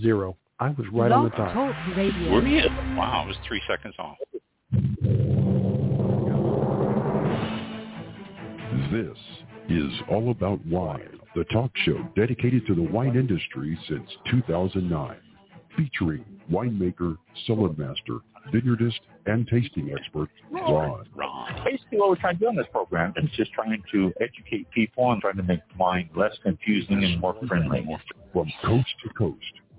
Zero. I was right on the top. Talk Radio. Were you? Wow, it was three seconds off. This is All About Wine, the talk show dedicated to the wine industry since 2009, featuring winemaker, cellar master, vineyardist, and tasting expert Ron. Ron. Basically, what we're trying to do on this program is just trying to educate people and trying to make wine less confusing and more friendly. From coast to coast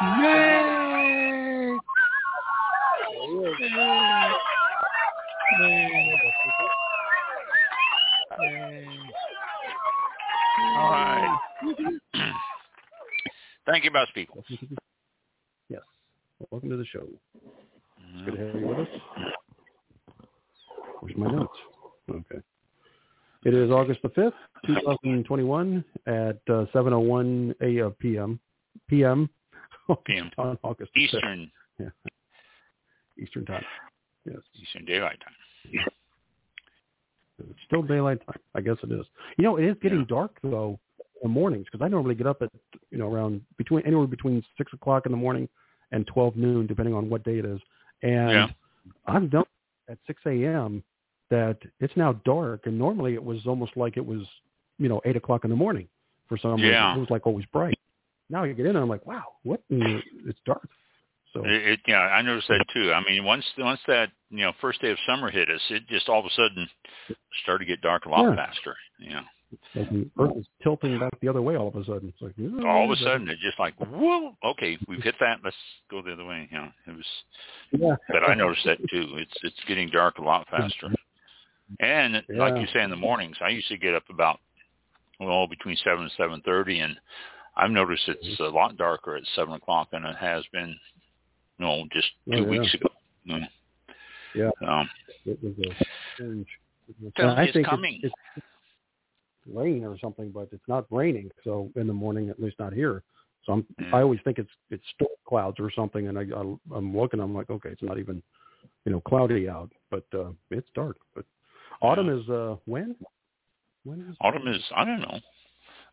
All right. Thank you, Mouse People. Yes. Welcome to the show. It's good to have you with us. Where's my notes? Okay. It is August the 5th, 2021 at uh, 7.01 a.m. p.m. p.m. PM. on August the 5th. Eastern Eastern time. Yes. Eastern Daylight Time. It's still daylight time. I guess it is. You know, it is getting dark though in the mornings because I normally get up at you know around between anywhere between six o'clock in the morning and twelve noon, depending on what day it is. And Yeah. I've done at six a.m. that it's now dark, and normally it was almost like it was you know eight o'clock in the morning for some Yeah. reason. It was like always bright. Now you get in, and I'm like, wow, what? the- It's dark. So It, it, yeah, I noticed that too. I mean, once once that you know first day of summer hit us, it just all of a sudden started to get dark a lot Yeah. faster. Know, like the Earth is tilting back the other way all of a sudden. It's like all of a sudden it's just like whoa, okay, we've hit that. Let's go the other way. You know, it was. Yeah. But I noticed that too. It's it's getting dark a lot faster. And like you say in the mornings, I used to get up about well between seven and seven thirty, and I've noticed it's a lot darker at seven o'clock than it has been, you know, just Oh, two yeah. weeks ago. You know. Yeah. Um, It was a strange. Tell I me it's think coming. It's, it's rain or something, but it's not raining. So in the morning, at least not here. So I'm, Mm. I always think it's it's storm clouds or something, and I, I I'm looking. I'm like, okay, it's not even, you know, cloudy out, but uh it's dark. But autumn is uh when? When is autumn is I don't know.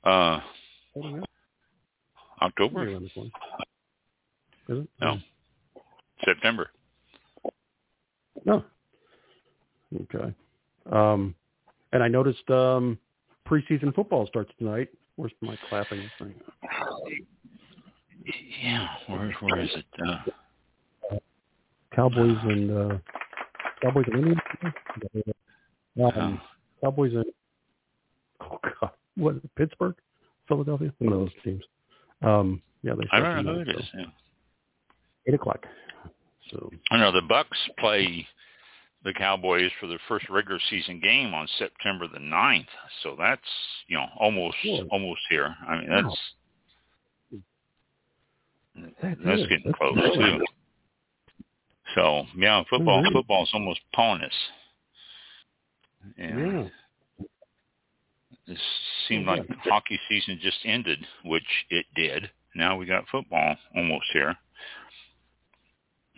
Uh, autumn? is? October, Somewhere around this one. Is it? No. September. No. Okay. Um, and I noticed um, preseason football starts tonight. Where's my clapping thing? Yeah, where where is it? Uh, Cowboys and uh, Cowboys and Indians. Um, Cowboys and oh god, what? Pittsburgh, Philadelphia, one of those teams. Um, yeah, they I don't know who it is. so Yeah. Eight o'clock. So I know the Bucks play the Cowboys for their first regular season game on September the ninth. So that's you know almost Yeah. almost here. I mean Wow. that's that's getting that's close really- too. So yeah, football Mhm. football's almost upon us. And yeah. It seemed like hockey season just ended, which it did. Now we got football almost here.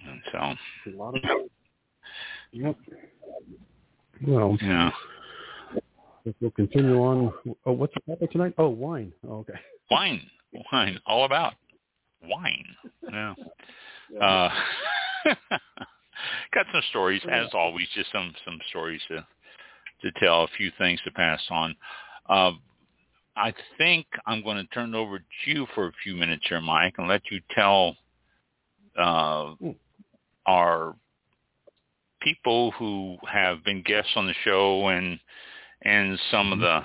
And so A lot of. Yep. Well, yeah. if we'll continue on. Oh, what's the topic tonight? Oh, wine. Oh, okay. wine, wine, all about wine. Yeah. Uh, got some stories as always, just some some stories to to tell, a few things to pass on. Uh, I think I'm going to turn it over to you for a few minutes here, Mike, and let you tell uh, our people who have been guests on the show and and some of the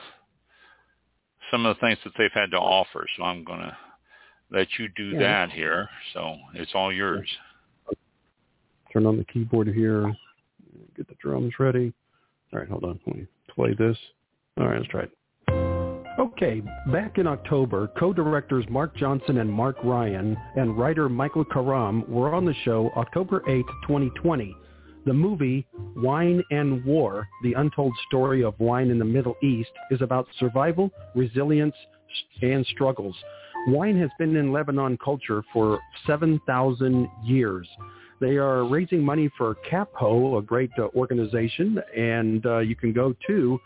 some of the things that they've had to offer. So I'm going to let you do that here. So it's all yours. Turn on the keyboard here. Get the drums ready. All right, hold on. Let me play this. All right, let's try it. Okay, back in October, co-directors Mark Johnson and Mark Ryan and writer Michael Karam were on the show October 8, 2020. The movie Wine and War, the untold story of wine in the Middle East, is about survival, resilience, and struggles. Wine has been in Lebanon culture for 7,000 years. They are raising money for CAPHO, a great uh, organization, and uh, you can go to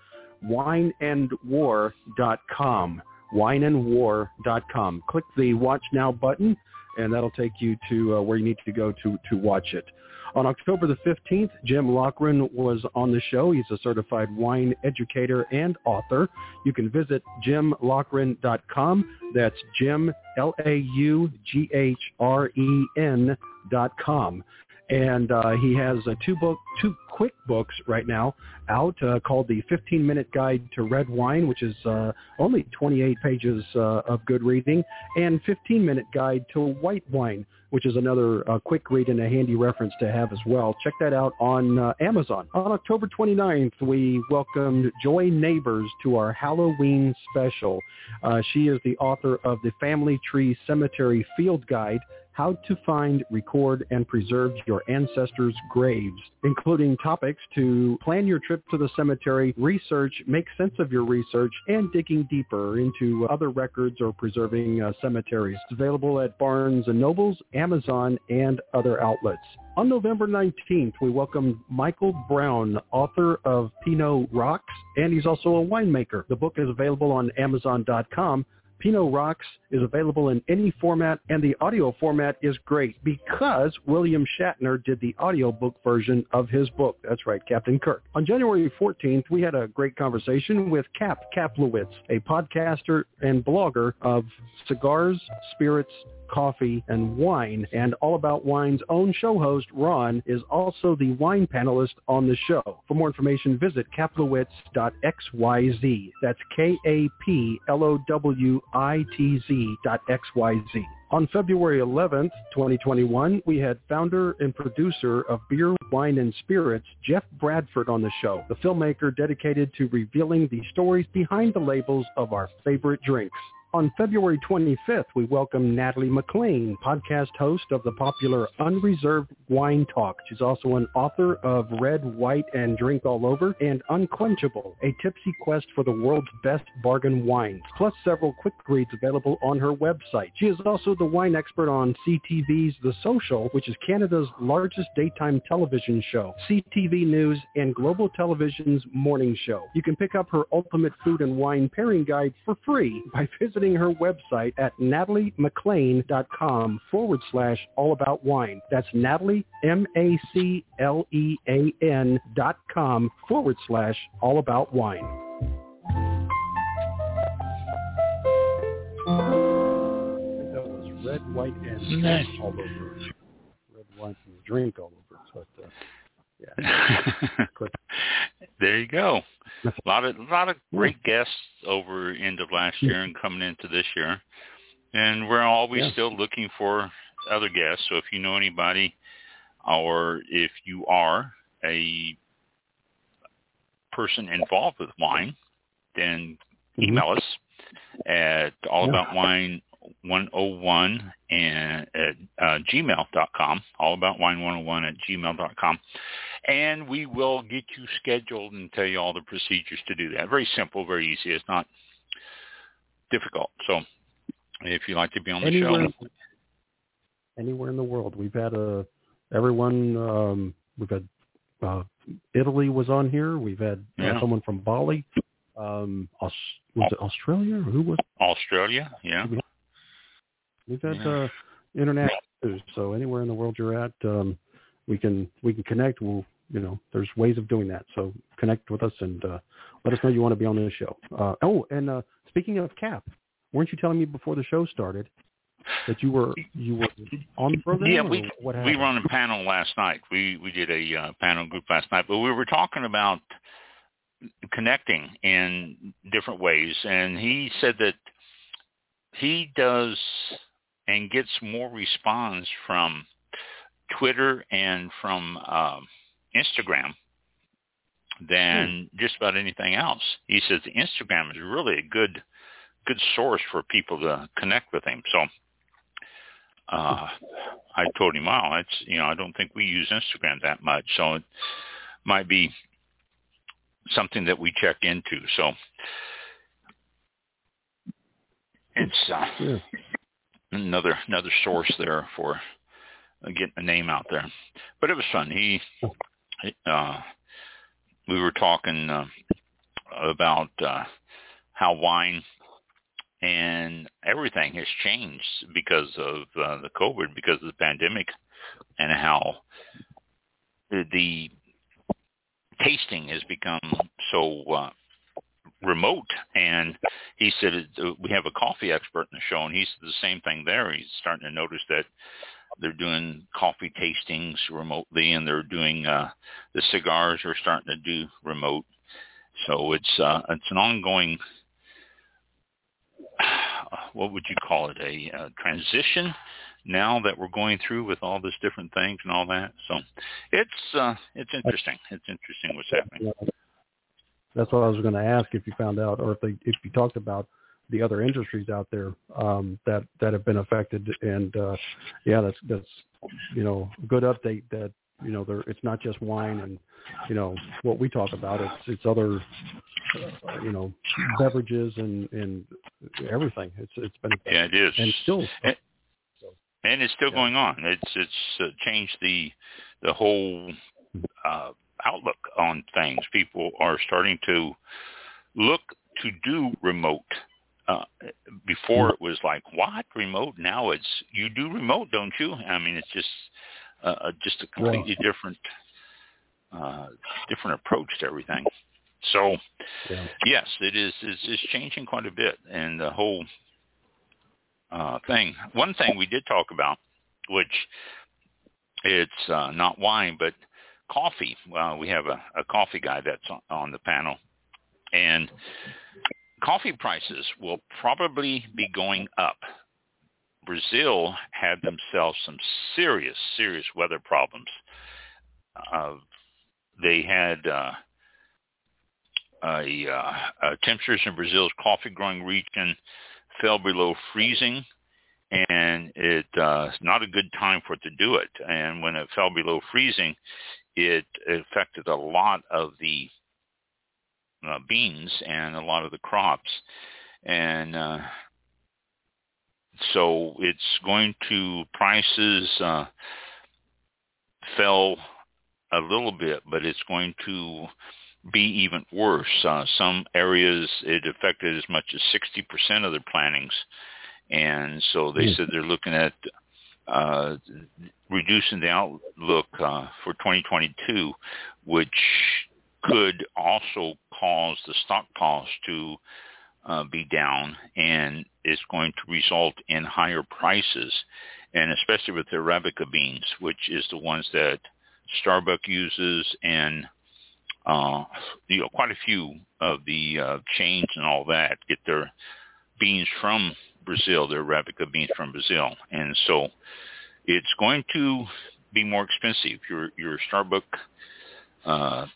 wineandwar.com. Wineandwar.com. Click the Watch Now button, and that'll take you to uh, where you need to go to, to watch it. On October the 15th, Jim Laughren was on the show. He's a certified wine educator and author. You can visit jimlaughren.com. That's Jim, L-A-U-G-H-R-E-N dot com and uh, he has uh, two book two quick books right now out uh, called the 15 minute guide to red wine which is uh, only 28 pages uh, of good reading and 15 minute guide to white wine which is another uh, quick read and a handy reference to have as well. Check that out on uh, amazon. On october 29th we welcomed joy neighbors to our halloween special. Uh, she is the author of the family tree cemetery field guide how to find, record, and preserve your ancestors' graves, including topics to plan your trip to the cemetery, research, make sense of your research, and digging deeper into other records or preserving uh, cemeteries. It's available at Barnes & Nobles, Amazon, and other outlets. On November 19th, we welcomed Michael Brown, author of Pinot Rocks, and he's also a winemaker. The book is available on Amazon.com Pinot Rocks is available in any format, and the audio format is great because William Shatner did the audiobook version of his book. That's right, Captain Kirk. On January 14th, we had a great conversation with Cap Kaplowitz, a podcaster and blogger of cigars, spirits, coffee, and wine. And All About Wine's own show host, Ron, is also the wine panelist on the show. For more information, visit kaplowitz.xyz. That's K-A-P-L-O-W-I-T-Z dot X-Y-Z. On February 11th, 2021, we had founder and producer of Beer, Wine, and Spirits, Jeff Bradford, on the show, the filmmaker dedicated to revealing the stories behind the labels of our favorite drinks. On February 25th, we welcome Natalie MacLean, podcast host of the popular Unreserved Wine Talk. She's also an author of Red, White, and Drink All Over and Unquenchable, a tipsy quest for the world's best bargain wines, plus several quick reads available on her website. She is also the wine expert on CTV's The Social, which is Canada's largest daytime television show, CTV News, and Global Television's morning show. You can pick up her ultimate food and wine pairing guide for free by visiting her website at nataliemaclean.com forward slash all about wine. That's Natalie, M-A-C-L-E-A-N dot com forward slash all about wine. That was red, white, and Nice. all over. Red, white, and drink all over. But, uh, yeah. There you go. A lot of a lot of great guests over end of last year and coming into this year, and we're always Yeah. still looking for other guests. So if you know anybody, or if you are a person involved with wine, then Mhm. email us at allaboutwine101 and at uh, gmail.com, allaboutwine101 at gmail.com. And we will get you scheduled and tell you all the procedures to do that. Very simple, very easy. It's not difficult. So if you'd like to be on the anywhere, show, anywhere in the world. We've had a everyone. Um, we've had uh, Italy was on here. We've had uh, Yeah. someone from Bali. Um, Aus- was it Australia? Or who was? Australia, yeah. We've got Yeah. uh, international. news. So anywhere in the world you're at, um, we can we can connect. We'll you know there's ways of doing that. So connect with us and uh, let us know you want to be on the show. Uh, oh, and uh, speaking of Cap, weren't you telling me before the show started that you were you were on the program? Yeah, we we on a panel last night. We we did a uh, panel group last night, but we were talking about connecting in different ways, and he said that he does and gets more response from Twitter and from um, Instagram than just about anything else. He says Instagram is really a good good source for people to connect with him. So uh, I told him, "Wow, it's you know I don't think we use Instagram that much, so it might be something that we check into." So it's uh, yeah. Another another source there for getting a name out there. But it was fun. He, uh, we were talking uh, about uh, how wine and everything has changed because of uh, the COVID, because of the pandemic, and how the, the tasting has become so uh, remote. And he said uh, we have a coffee expert in the show, and he said the same thing there. He's starting to notice that they're doing coffee tastings remotely, and they're doing uh, the cigars are starting to do remote. So it's uh, it's an ongoing what would you call it a, a transition now that we're going through with all this different things and all that. So it's uh, it's interesting. It's interesting what's happening. That's what I was going to ask if you found out, or if they, if you talked about the other industries out there um, that that have been affected. And uh, yeah, that's that's you know a good update that you know there it's not just wine and you know what we talk about. It's it's other uh, you know beverages and and everything. It's it's been yeah it is and still. And, and it's still yeah. going on. It's it's uh, changed the the whole uh, outlook on things. People are starting to look to do remote uh, before it was like what remote now it's you do remote don't you i mean it's just uh, uh just a completely yeah. different uh different approach to everything so yeah. yes it is is is changing quite a bit and the whole uh thing one thing we did talk about which it's uh not wine but coffee well we have a, a coffee guy that's on, the panel and coffee prices will probably be going up. Brazil had themselves some serious, serious weather problems. Uh, they had uh, a, uh, uh, temperatures in Brazil's coffee growing region fell below freezing, and it's uh, not a good time for it to do it. And when it fell below freezing, it affected a lot of the uh, beans and a lot of the crops. And uh, so it's going to, prices uh, fell a little bit, but it's going to be even worse. Uh, some areas it affected as much as 60% of their plantings. And so they mm. said they're looking at uh, reducing the outlook uh, for 2022, which could also cause the stock cost to uh, be down and is going to result in higher prices, and especially with the Arabica beans, which is the ones that Starbucks uses and uh, you know quite a few of the uh, chains and all that get their beans from Brazil, their Arabica beans from Brazil, and so it's going to be more expensive. Your your Starbucks uh,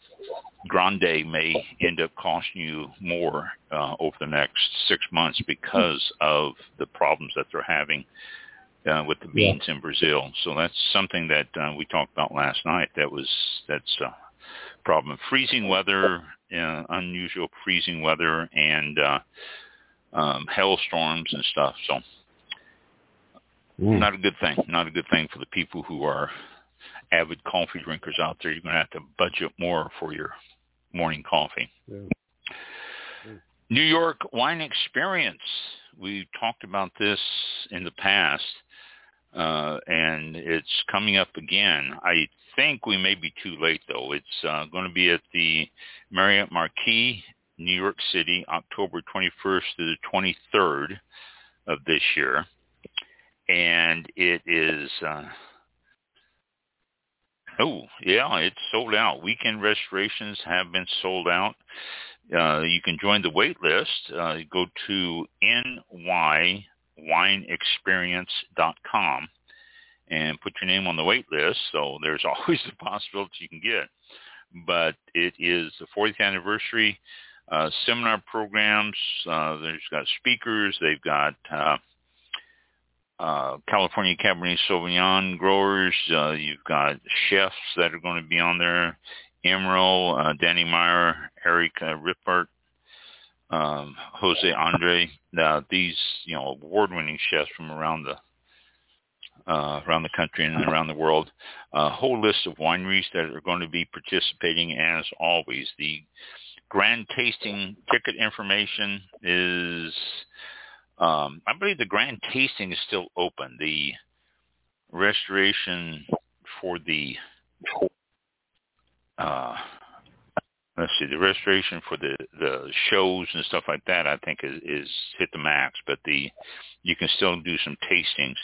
Grande may end up costing you more uh, over the next six months because of the problems that they're having uh, with the beans yeah. in Brazil. So that's something that uh, we talked about last night. That was that's a problem. Freezing weather, uh, unusual freezing weather, and uh, um, hailstorms and stuff. So mm. not a good thing. Not a good thing for the people who are avid coffee drinkers out there, you're going to have to budget more for your morning coffee. Yeah. New York Wine Experience. We talked about this in the past, uh, and it's coming up again. I think we may be too late, though. It's uh, going to be at the Marriott Marquis, New York City, October 21st to the 23rd of this year. And it is... Uh, Oh, yeah, it's sold out. Weekend registrations have been sold out. Uh, you can join the wait list. Uh, go to nywineexperience.com and put your name on the wait list. So there's always a possibility you can get. But it is the 40th anniversary uh, seminar programs. Uh, there's got speakers. They've got uh, California Cabernet Sauvignon growers. Uh, you've got chefs that are going to be on there. Emeril, uh, Danny Meyer, Eric uh, Ripert, um, Jose Andre. Uh, these, you know, award-winning chefs from around the uh, around the country and around the world. A whole list of wineries that are going to be participating as always. The grand tasting ticket information is, um, I believe the grand tasting is still open. The restoration for the, uh, let's see, the restoration for the the shows and stuff like that, I think is, is hit the max. But the you can still do some tastings.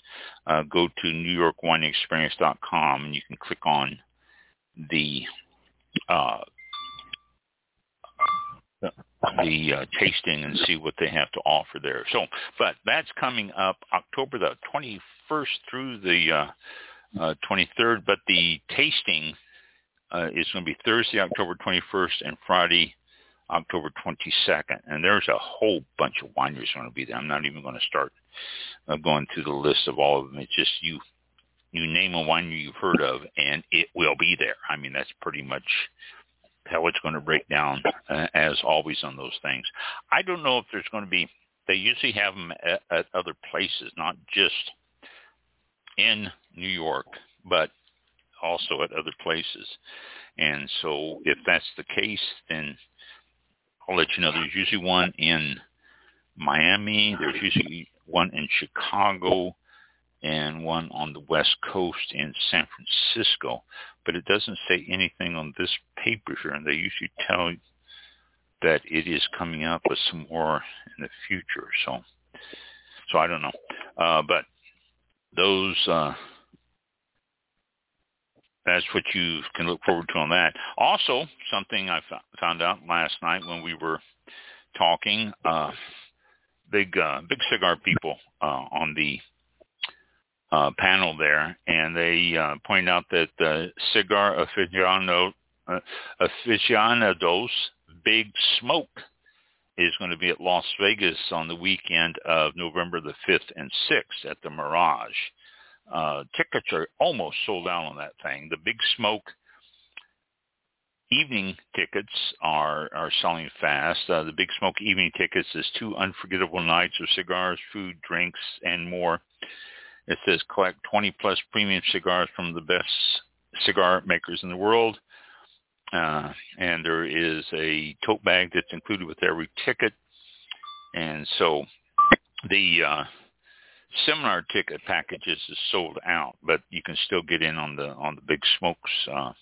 Uh, go to NewYorkWineExperience.com and you can click on the uh, the uh, tasting and see what they have to offer there. So, but that's coming up October the 21st through the uh, uh, 23rd. But the tasting uh, is going to be Thursday, October 21st, and Friday, October 22nd. And there's a whole bunch of wineries going to be there. I'm not even going to start uh, going through the list of all of them. It's just you you name a winery you've heard of, and it will be there. I mean, that's pretty much how it's going to break down, uh, as always on those things. I don't know if there's going to be. They usually have them at, at other places, not just in New York, but also at other places. And so if that's the case, then I'll let you know. There's usually one in Miami. There's usually one in Chicago and one on the West Coast in San Francisco. But it doesn't say anything on this paper here, and they usually tell that it is coming up with some more in the future. So, so I don't know. Uh, but those uh, that's what you can look forward to on that. Also, something I found out last night when we were talking, uh, big uh, big cigar people uh, on the uh, panel there, and they uh, point out that the cigar aficionado, uh, aficionados Big Smoke is going to be at Las Vegas on the weekend of November the 5th and 6th at the Mirage. Uh, tickets are almost sold out on that thing. The Big Smoke evening tickets are are selling fast. Uh, the Big Smoke evening tickets is two unforgettable nights of cigars, food, drinks, and more. It says collect 20 plus premium cigars from the best cigar makers in the world. Uh, and there is a tote bag that's included with every ticket. And so the uh, seminar ticket packages is sold out, but you can still get in on the on the big smokes. Uh,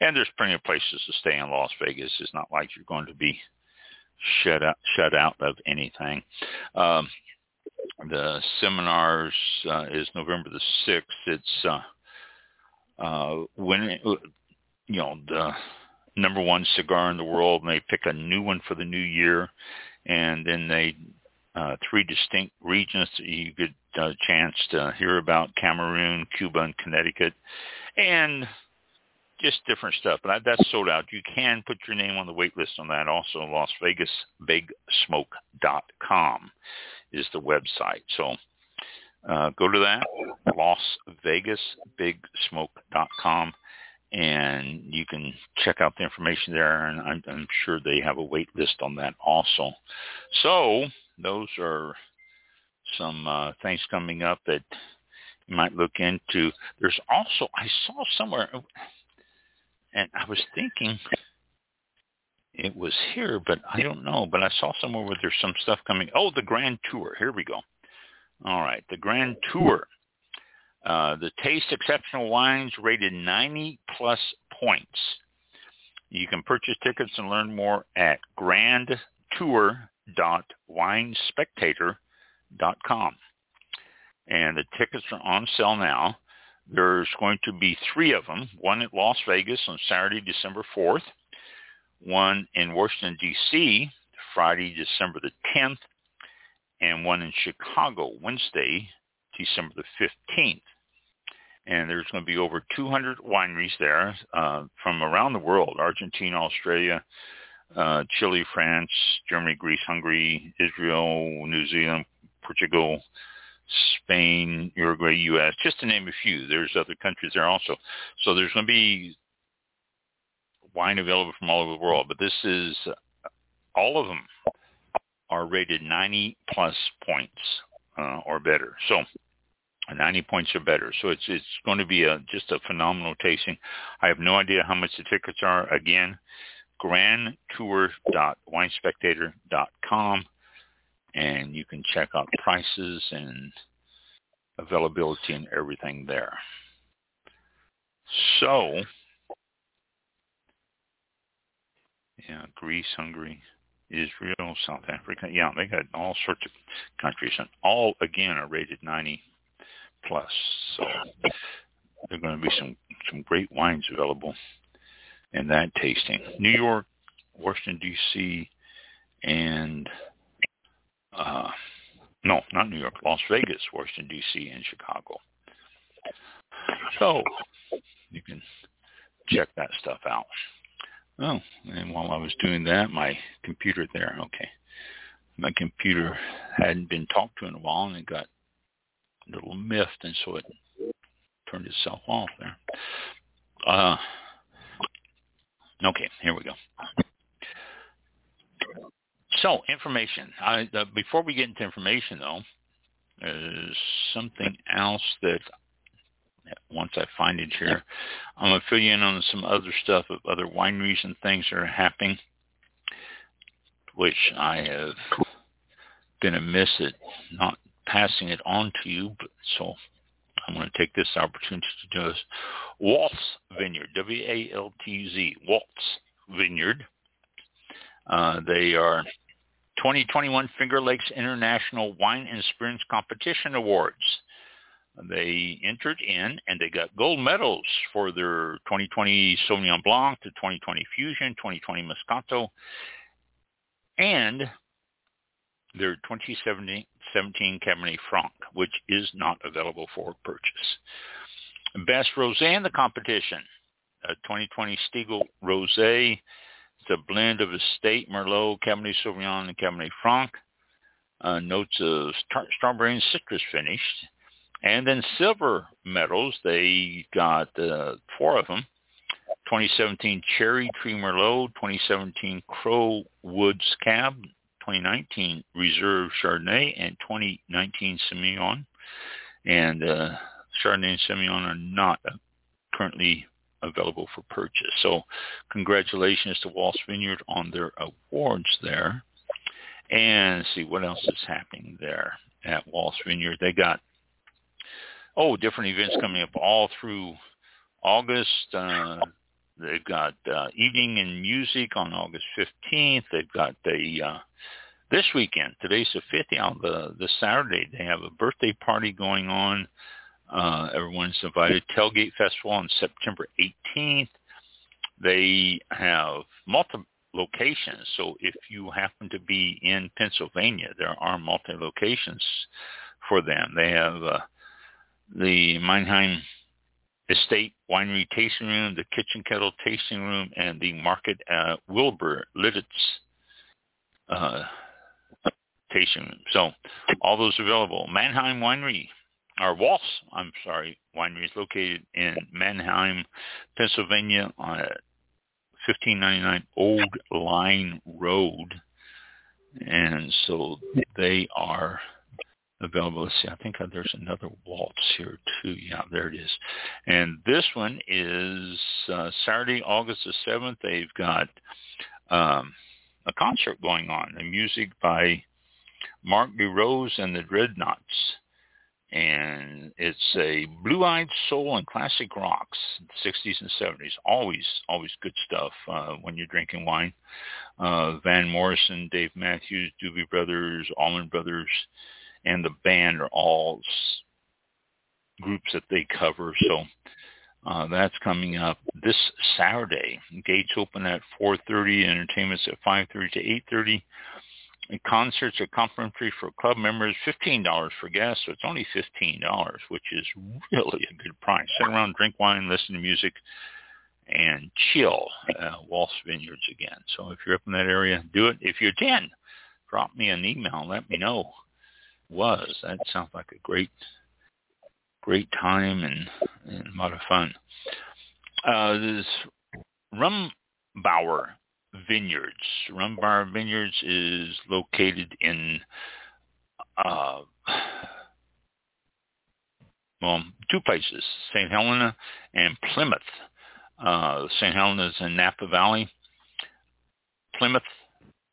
and there's plenty of places to stay in Las Vegas. It's not like you're going to be shut out shut out of anything. Um, the seminars uh, is November the sixth. It's uh, uh, when you know the number one cigar in the world, and they pick a new one for the new year, and then they uh, three distinct regions that you get a chance to hear about Cameroon, Cuba, and Connecticut, and just different stuff. But that's sold out. You can put your name on the wait list on that. Also, Las Vegas BigSmoke.com is the website. So uh, go to that, Las Vegas BigSmoke.com, and you can check out the information there. And I'm, I'm sure they have a wait list on that also. So those are some uh, things coming up that you might look into. There's also I saw somewhere, and I was thinking it was here, but I don't know. But I saw somewhere where there's some stuff coming. Oh, the Grand Tour. Here we go. All right, the Grand Tour. Uh, the Taste Exceptional Wines rated 90 plus points. You can purchase tickets and learn more at grandtour.winespectator.com. And the tickets are on sale now. There's going to be three of them, one at Las Vegas on Saturday, December 4th, one in Washington, D.C., Friday, December the 10th, and one in Chicago, Wednesday, December the 15th. And there's going to be over 200 wineries there uh, from around the world, Argentina, Australia, uh, Chile, France, Germany, Greece, Hungary, Israel, New Zealand, Portugal, Spain, Uruguay, U.S., just to name a few. There's other countries there also. So there's going to be wine available from all over the world, but this is all of them are rated 90 plus points uh, or better. So 90 points or better. So it's it's going to be a just a phenomenal tasting. I have no idea how much the tickets are. Again, grandtour.winespectator.com, and you can check out prices and availability and everything there. So, yeah, Greece, Hungary, Israel, South Africa. Yeah, they got all sorts of countries, and all again are rated 90 plus. So there are going to be some some great wines available in that tasting. New York, Washington D.C., and uh, no, not New York, Las Vegas, Washington D.C., and Chicago. So you can check that stuff out. Oh, and while I was doing that, my computer there, okay, my computer hadn't been talked to in a while, and it got a little miffed, and so it turned itself off there. Uh, okay, here we go. So information. I, uh, before we get into information, though, there's something else that once I find it here, I'm gonna fill you in on some other stuff of other wineries and things that are happening, which I have been amiss at not passing it on to you. But so I'm going to take this opportunity to do this. Waltz Vineyard, W-A-L-T-Z, Waltz Vineyard. Uh, they are 2021 Finger Lakes International Wine and Spirits Competition Awards. They entered in and they got gold medals for their 2020 Sauvignon Blanc, the 2020 Fusion, 2020 Moscato, and their 2017 Cabernet Franc, which is not available for purchase. Best Rosé in the competition, a 2020 Stiegl Rosé. It's a blend of estate Merlot, Cabernet Sauvignon, and Cabernet Franc. Uh, notes of strawberry and citrus finished. And then silver medals, they got uh, four of them. 2017 Cherry Tree Merlot, 2017 Crow Woods Cab, 2019 Reserve Chardonnay, and 2019 Semillon. And uh, Chardonnay and Semillon are not uh, currently available for purchase. So congratulations to Waltz Vineyard on their awards there. And see what else is happening there at Waltz Vineyard. They got oh, different events coming up all through August. Uh, they've got uh, evening and music on August 15th. They've got the uh, this weekend. Today's the 5th. On the the Saturday they have a birthday party going on. Uh, everyone's invited. Tailgate Festival on September 18th. They have multiple locations. So if you happen to be in Pennsylvania, there are multi locations for them. They have uh, the Manheim Estate Winery Tasting Room, the Kitchen Kettle Tasting Room, and the Market at Wilbur Lititz uh, Tasting Room. So all those available. Manheim Winery, or Waltz, I'm sorry, Winery is located in Manheim, Pennsylvania on 1599 Old Line Road. And so they are available. Let's see, I think there's another waltz here too. Yeah, there it is. And this one is uh, Saturday, August the 7th. They've got um, a concert going on, the music by Mark DeRose and the Dreadnoughts. And it's a blue-eyed soul and classic rocks, 60s and 70s. Always, always good stuff uh, when you're drinking wine. Uh, Van Morrison, Dave Matthews, Doobie Brothers, Allman Brothers, and the band are all groups that they cover. So uh, that's coming up this Saturday. Gates open at 4.30, entertainment's at 5.30 to 8.30. And concerts are complimentary for club members, $15 for guests, so it's only $15, which is really a good price. Sit around, drink wine, listen to music, and chill uh, Waltz Vineyards again. So if you're up in that area, do it. If you attend, drop me an email let me know. Was that sounds like a great, great time and, and a lot of fun. Uh, this Rombauer Vineyards. Rombauer Vineyards is located in uh, well, two places, St. Helena and Plymouth. Uh, St. Helena is in Napa Valley. Plymouth,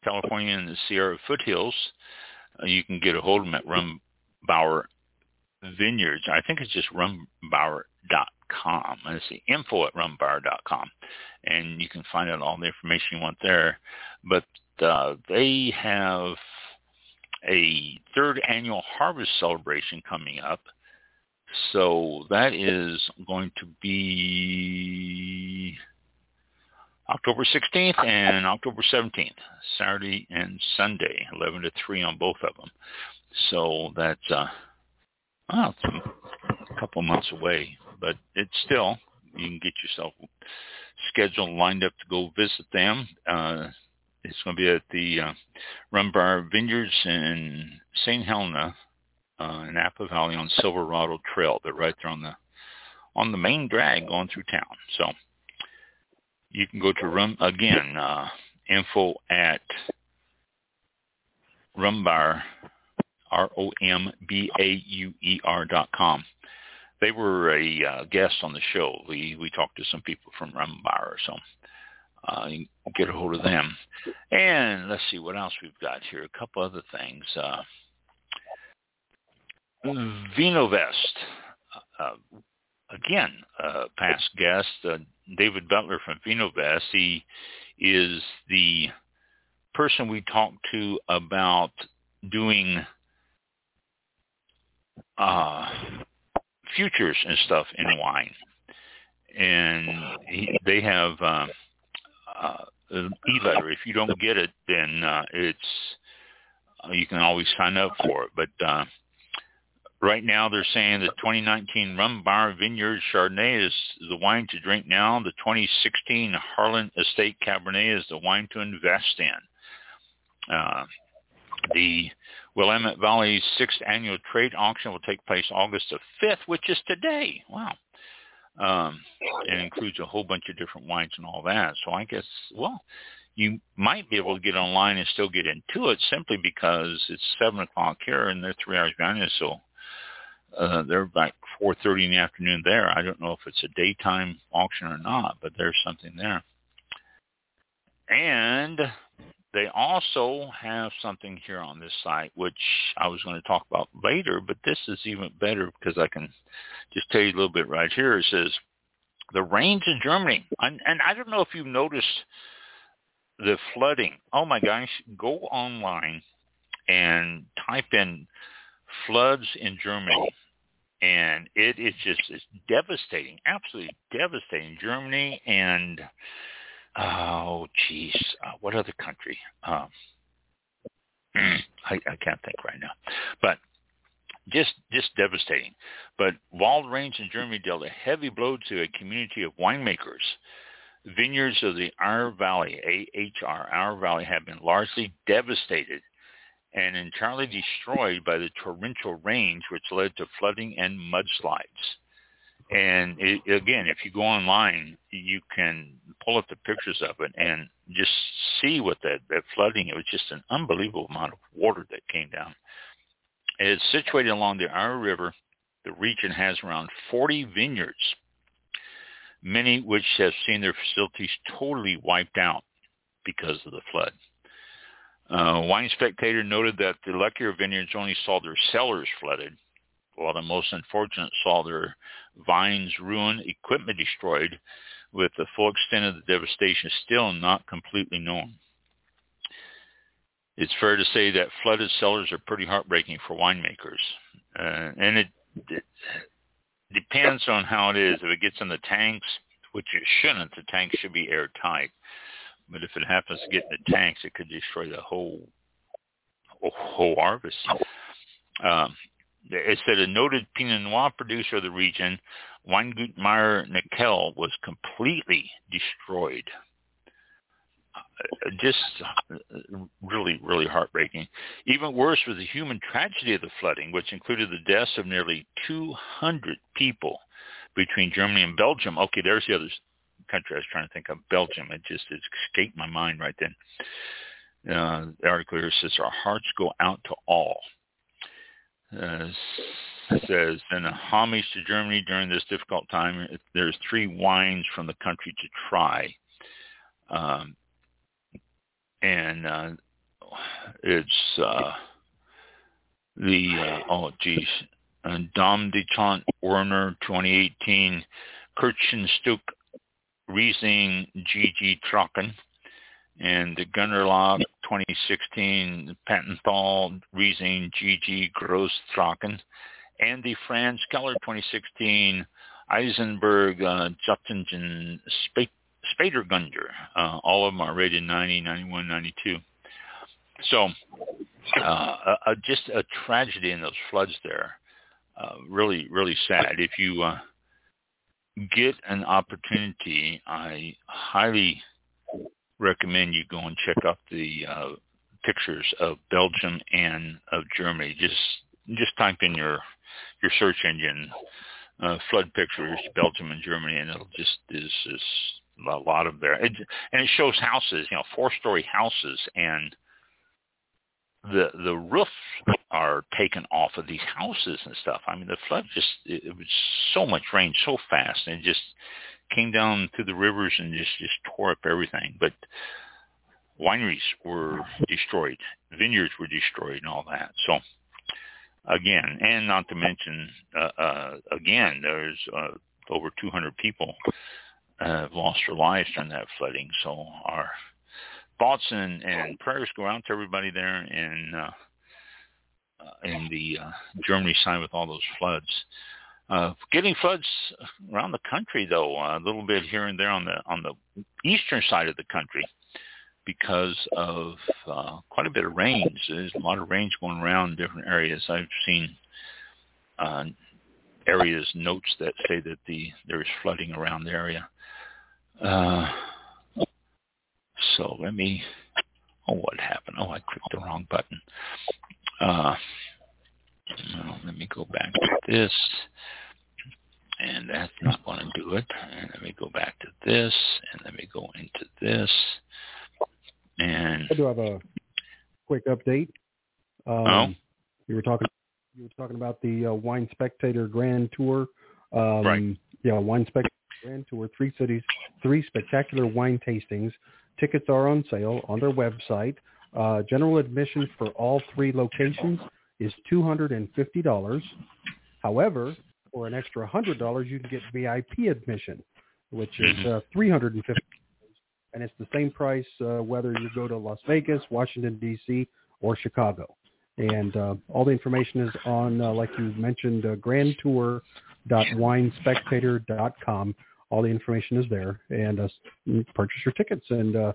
California in the Sierra foothills. You can get a hold of them at Rombauer Vineyards. I think it's just rombauer.com. Let's see, info at rombauer.com. And you can find out all the information you want there. But uh, they have a third annual harvest celebration coming up so that is going to be October 16th and October 17th, Saturday and Sunday, 11 to 3 on both of them. So that's uh, well, a couple months away, but it's still you can get yourself scheduled lined up to go visit them. Uh, it's going to be at the uh, Rombauer Vineyards in St. Helena uh, in Napa Valley on Silverado Trail. They're right there on the on the main drag going through town. So you can go to Rum again. Uh, info at Rombauer, R O M B A U E R dot com. They were a uh, guest on the show. We we talked to some people from Rombauer, so uh, you can get a hold of them. And let's see what else we've got here. A couple other things. Uh, Vinovest. Uh, again, uh, past guest, uh, David Butler from Vinovest. He is the person we talked to about doing uh, futures and stuff in wine. And he, they have uh, uh, an e-letter. If you don't get it, then uh, it's uh, you can always sign up for it. But uh, Right now, they're saying the 2019 Rombauer Vineyard Chardonnay is the wine to drink now. The 2016 Harlan Estate Cabernet is the wine to invest in. Uh, the Willamette Valley sixth annual trade auction will take place August the 5th, which is today. Wow. Um, and includes a whole bunch of different wines and all that. So I guess, well, you might be able to get online and still get into it simply because it's 7 o'clock here and they're three hours behind us. So uh, they're like 4.30 in the afternoon there. I don't know if it's a daytime auction or not, but there's something there. And they also have something here on this site, which I was going to talk about later, but this is even better because I can just tell you a little bit right here. It says, the rains in Germany. And, and I don't know if you've noticed the flooding. Oh my gosh, go online and type in floods in Germany, and it is just it's devastating, absolutely devastating. Germany and oh, geez, uh, what other country? Um, I, I can't think right now, but just just devastating. But wild rains in Germany dealt a heavy blow to a community of winemakers. Vineyards of the Ahr Valley, AHR, Ahr Valley, have been largely devastated and entirely destroyed by the torrential rains, which led to flooding and mudslides. And it, again, if you go online, you can pull up the pictures of it and just see what that, that flooding, it was just an unbelievable amount of water that came down. It's situated along the Ahr River. The region has around 40 vineyards, many which have seen their facilities totally wiped out because of the flood. Uh, Wine Spectator noted that the luckier vineyards only saw their cellars flooded, while the most unfortunate saw their vines ruined, equipment destroyed, with the full extent of the devastation still not completely known. It's fair to say that flooded cellars are pretty heartbreaking for winemakers. Uh, and it, it depends on how it is. If it gets in the tanks, which it shouldn't, the tanks should be airtight. But if it happens to get in the tanks, it could destroy the whole whole harvest. Um, it said a noted Pinot Noir producer of the region, Weingut Meyer Nickel, was completely destroyed. Uh, just uh, really, really heartbreaking. Even worse was the human tragedy of the flooding, which included the deaths of nearly 200 people between Germany and Belgium. Okay, there's the other country I was trying to think of, Belgium. It just it escaped my mind right then. Uh, the article here says, our hearts go out to all. Uh, says, in a homage to Germany during this difficult time, there's three wines from the country to try. Um, and uh, it's uh, the, uh, oh, geez, Dom de Chant Werner 2018, Kirchenstück Riesling GG Trocken, and the Gunderloch 2016 Pettenthal Riesling GG Gross Trocken, and the Franz Keller 2016 Eisenberg uh, Juttingen Spätburgunder. Uh, all of them are rated 90, 91, 92. So uh, uh, just a tragedy in those floods there. Uh, really, really sad. If you uh, get an opportunity, I highly recommend you go and check out the uh, pictures of Belgium and of Germany. Just just type in your your search engine uh, flood pictures Belgium and Germany, and it'll just is is a lot of there. It, and it shows houses, you know, four story houses, and the the roofs are taken off of these houses and stuff. I mean, the flood just it, it was so much rain so fast, and it just came down through the rivers and just just tore up everything. But wineries were destroyed, vineyards were destroyed, and all that. So again, and not to mention uh, uh, again, there's uh, over 200 people uh, have lost their lives during that flooding. So our thoughts and, and prayers go out to everybody there uh, uh, in the uh, Germany side with all those floods. Uh, getting floods around the country, though, uh, a little bit here and there on the on the eastern side of the country, because of uh, quite a bit of rains. There's a lot of rains going around different areas. I've seen uh, areas notes that say that the there's flooding around the area. Uh, so let me. Oh, what happened? Oh, I clicked the wrong button. Uh, let me go back to this. And that's not going to do it. And let me go back to this. And let me go into this. And I do have a quick update. Um, oh. You were talking. You were talking about the uh, Wine Spectator Grand Tour. Um, right. Yeah, Wine Spectator Grand Tour. Three cities, three spectacular wine tastings. Tickets are on sale on their website. Uh, general admission for all three locations is $250. However, for an extra $100, you can get VIP admission, which is Mm-hmm. uh, $350. And it's the same price uh, whether you go to Las Vegas, Washington, D.C., or Chicago. And uh, all the information is on, uh, like you mentioned, uh, grandtour.winespectator.com. All the information is there. And uh, purchase your tickets. And uh,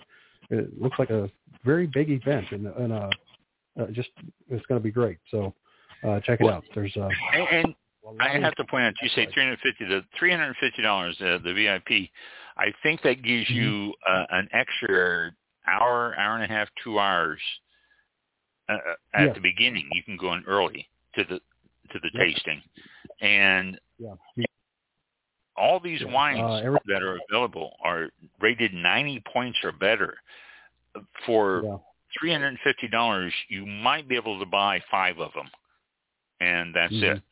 it looks like a very big event. And, and uh, uh, just it's going to be great. So uh, check it Well, out. There's uh, and, and I have to point out, you say 350 the $350, uh, the VIP. I think that gives Mm-hmm. you uh, an extra hour, hour and a half, two hours uh, at Yeah. the beginning. You can go in early to the to the tasting, and yeah. All these Yeah. wines Uh, that are available are rated 90 points or better. For yeah. $350, you might be able to buy five of them, and that's Mhm. it.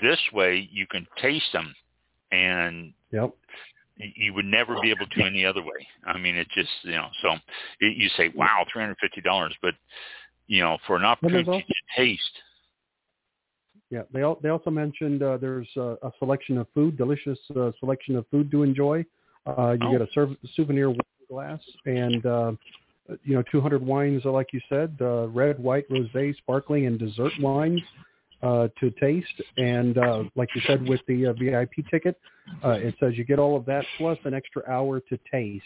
This way, you can taste them, and Yep. you would never be able to any other way. I mean, it just you know. So it, you say, "Wow, three hundred fifty dollars," but you know, for an opportunity also- to taste, Yeah, they al- they also mentioned uh, there's uh, a selection of food, delicious uh, selection of food to enjoy. Uh, you Oh. get a serv- souvenir wine glass and uh, you know 200 wines, uh, like you said, uh, red, white, rosé, sparkling, and dessert wines uh, to taste. And uh, like you said, with the uh, VIP ticket, uh, it says you get all of that plus an extra hour to taste.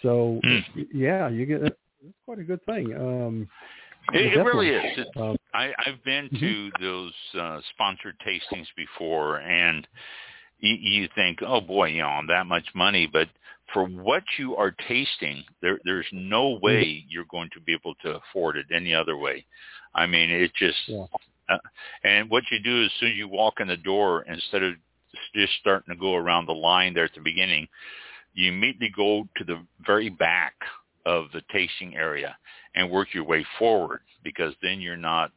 So Mm. yeah, you get it's quite a good thing. Um, it, it really is. It, uh, I, I've been mm-hmm. to those uh, sponsored tastings before, and you, you think, oh boy, you know, that much money, but for what you are tasting, there, there's no mm-hmm. way you're going to be able to afford it any other way. I mean, it just, yeah. uh, and what you do as soon as you walk in the door, instead of just starting to go around the line there at the beginning, you immediately go to the very back of the tasting area and work your way forward because then you're not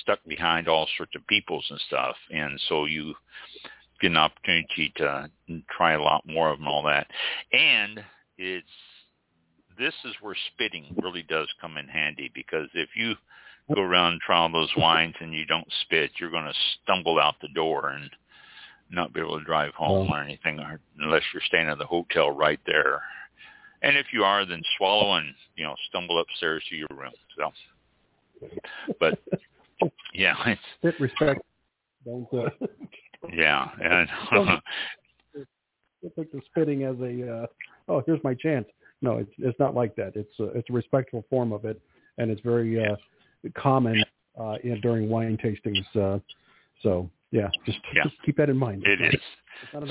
stuck behind all sorts of peoples and stuff. And so you get an opportunity to try a lot more of them and all that. And it's this is where spitting really does come in handy because if you go around and try all those wines and you don't spit, you're going to stumble out the door and not be able to drive home or anything or unless you're staying at the hotel right there. And if you are, then swallow and, you know, stumble upstairs to your room. So, but yeah, it's Spit respect. Don't, uh, yeah, and it's like the spitting as a uh, oh here's my chance. No, it's it's not like that. It's a, it's a respectful form of it, and it's very uh, common uh, in, during wine tastings. Uh, so yeah, just, yeah. just keep that in mind. It is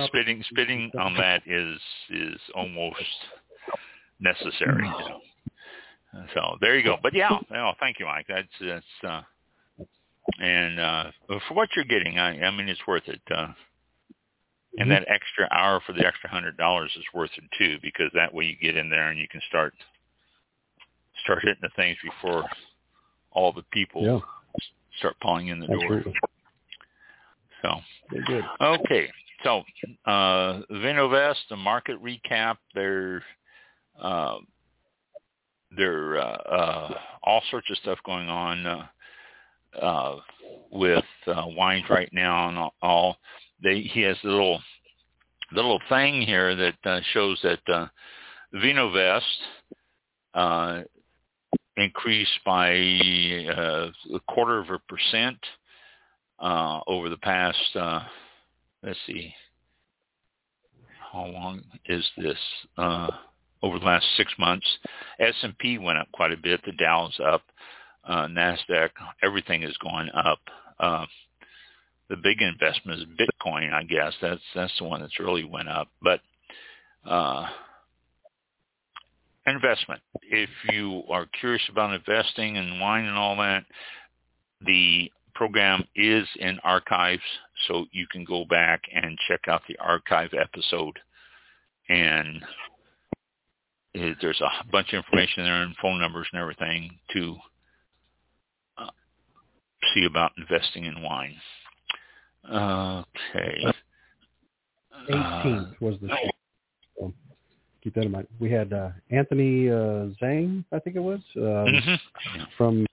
spitting spitting on that is is almost necessary. So there you go. But yeah, oh, thank you, Mike. That's that's uh, and uh, for what you're getting, I, I mean, it's worth it. Uh, and mm-hmm. that extra hour for the extra hundred dollars is worth it too, because that way you get in there and you can start start hitting the things before all the people yeah. start pulling in the door. So good. okay, so uh, Vinovest, the market recap. They're uh, there uh, uh, all sorts of stuff going on. Uh, with uh, wines right now and all. They, he has a little little thing here that uh, shows that uh, Vinovest uh, increased by uh, a quarter of a percent uh, over the past. Uh, let's see, how long is this? Uh, over the last six months, S&P went up quite a bit. The Dow's up uh, Nasdaq, everything is going up. Uh, the big investment is Bitcoin, I guess. That's that's the one that's really went up. But uh, investment. If you are curious about investing and wine and all that, the program is in archives, so you can go back and check out the archive episode. And there's a bunch of information there and phone numbers and everything to see about investing in wine. Okay. 18th uh, was the show. keep that in mind. We had uh, Anthony uh, Zhang, I think it was, um, mm-hmm. from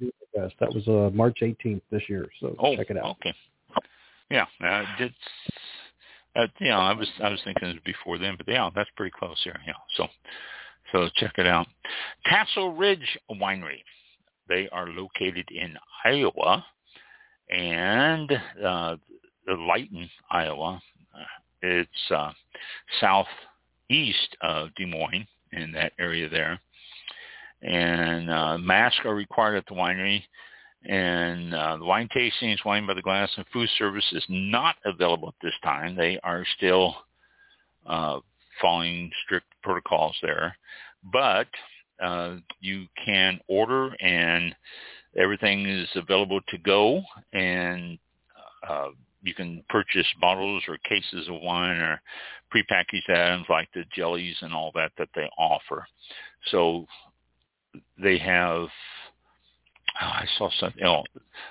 the Best. That was uh, March 18th this year. So oh, check it out. Okay. Yeah, uh, it's uh, yeah. I was I was thinking it was before then, but yeah, that's pretty close here. Yeah, so so check it out. Tassel Ridge Winery. They are located in Iowa and uh, Leighton, Iowa. It's uh, southeast of Des Moines in that area there. And uh, masks are required at the winery. And uh, the wine tastings, wine by the glass, and food service is not available at this time. They are still uh, following strict protocols there. But uh, you can order and everything is available to go and uh, you can purchase bottles or cases of wine or prepackaged items like the jellies and all that that they offer. So they have, oh, I saw something, oh,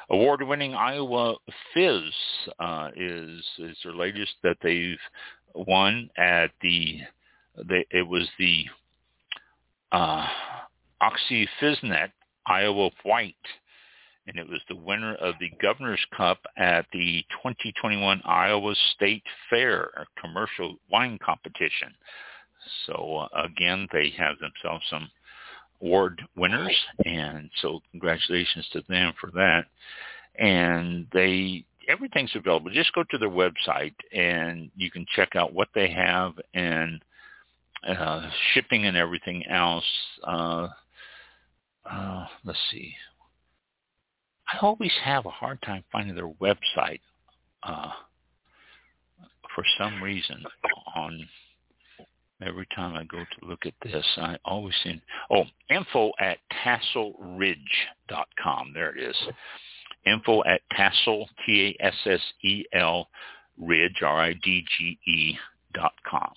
award-winning Iowa Fizz uh, is is their latest that they've won at the, they, it was the uh, Oxy Fiznet Iowa White, and it was the winner of the Governor's Cup at the 2021 Iowa State Fair, a commercial wine competition. So uh, again, they have themselves some award winners, and so congratulations to them for that. And they everything's available. Just go to their website and you can check out what they have and uh, shipping and everything else. Uh, uh, let's see. I always have a hard time finding their website uh, for some reason on every time I go to look at this, I always see, oh, info at tasselridge.com. There it is. Info at tassel, T-A-S-S-E-L, ridge, R-I-D-G-E dot com.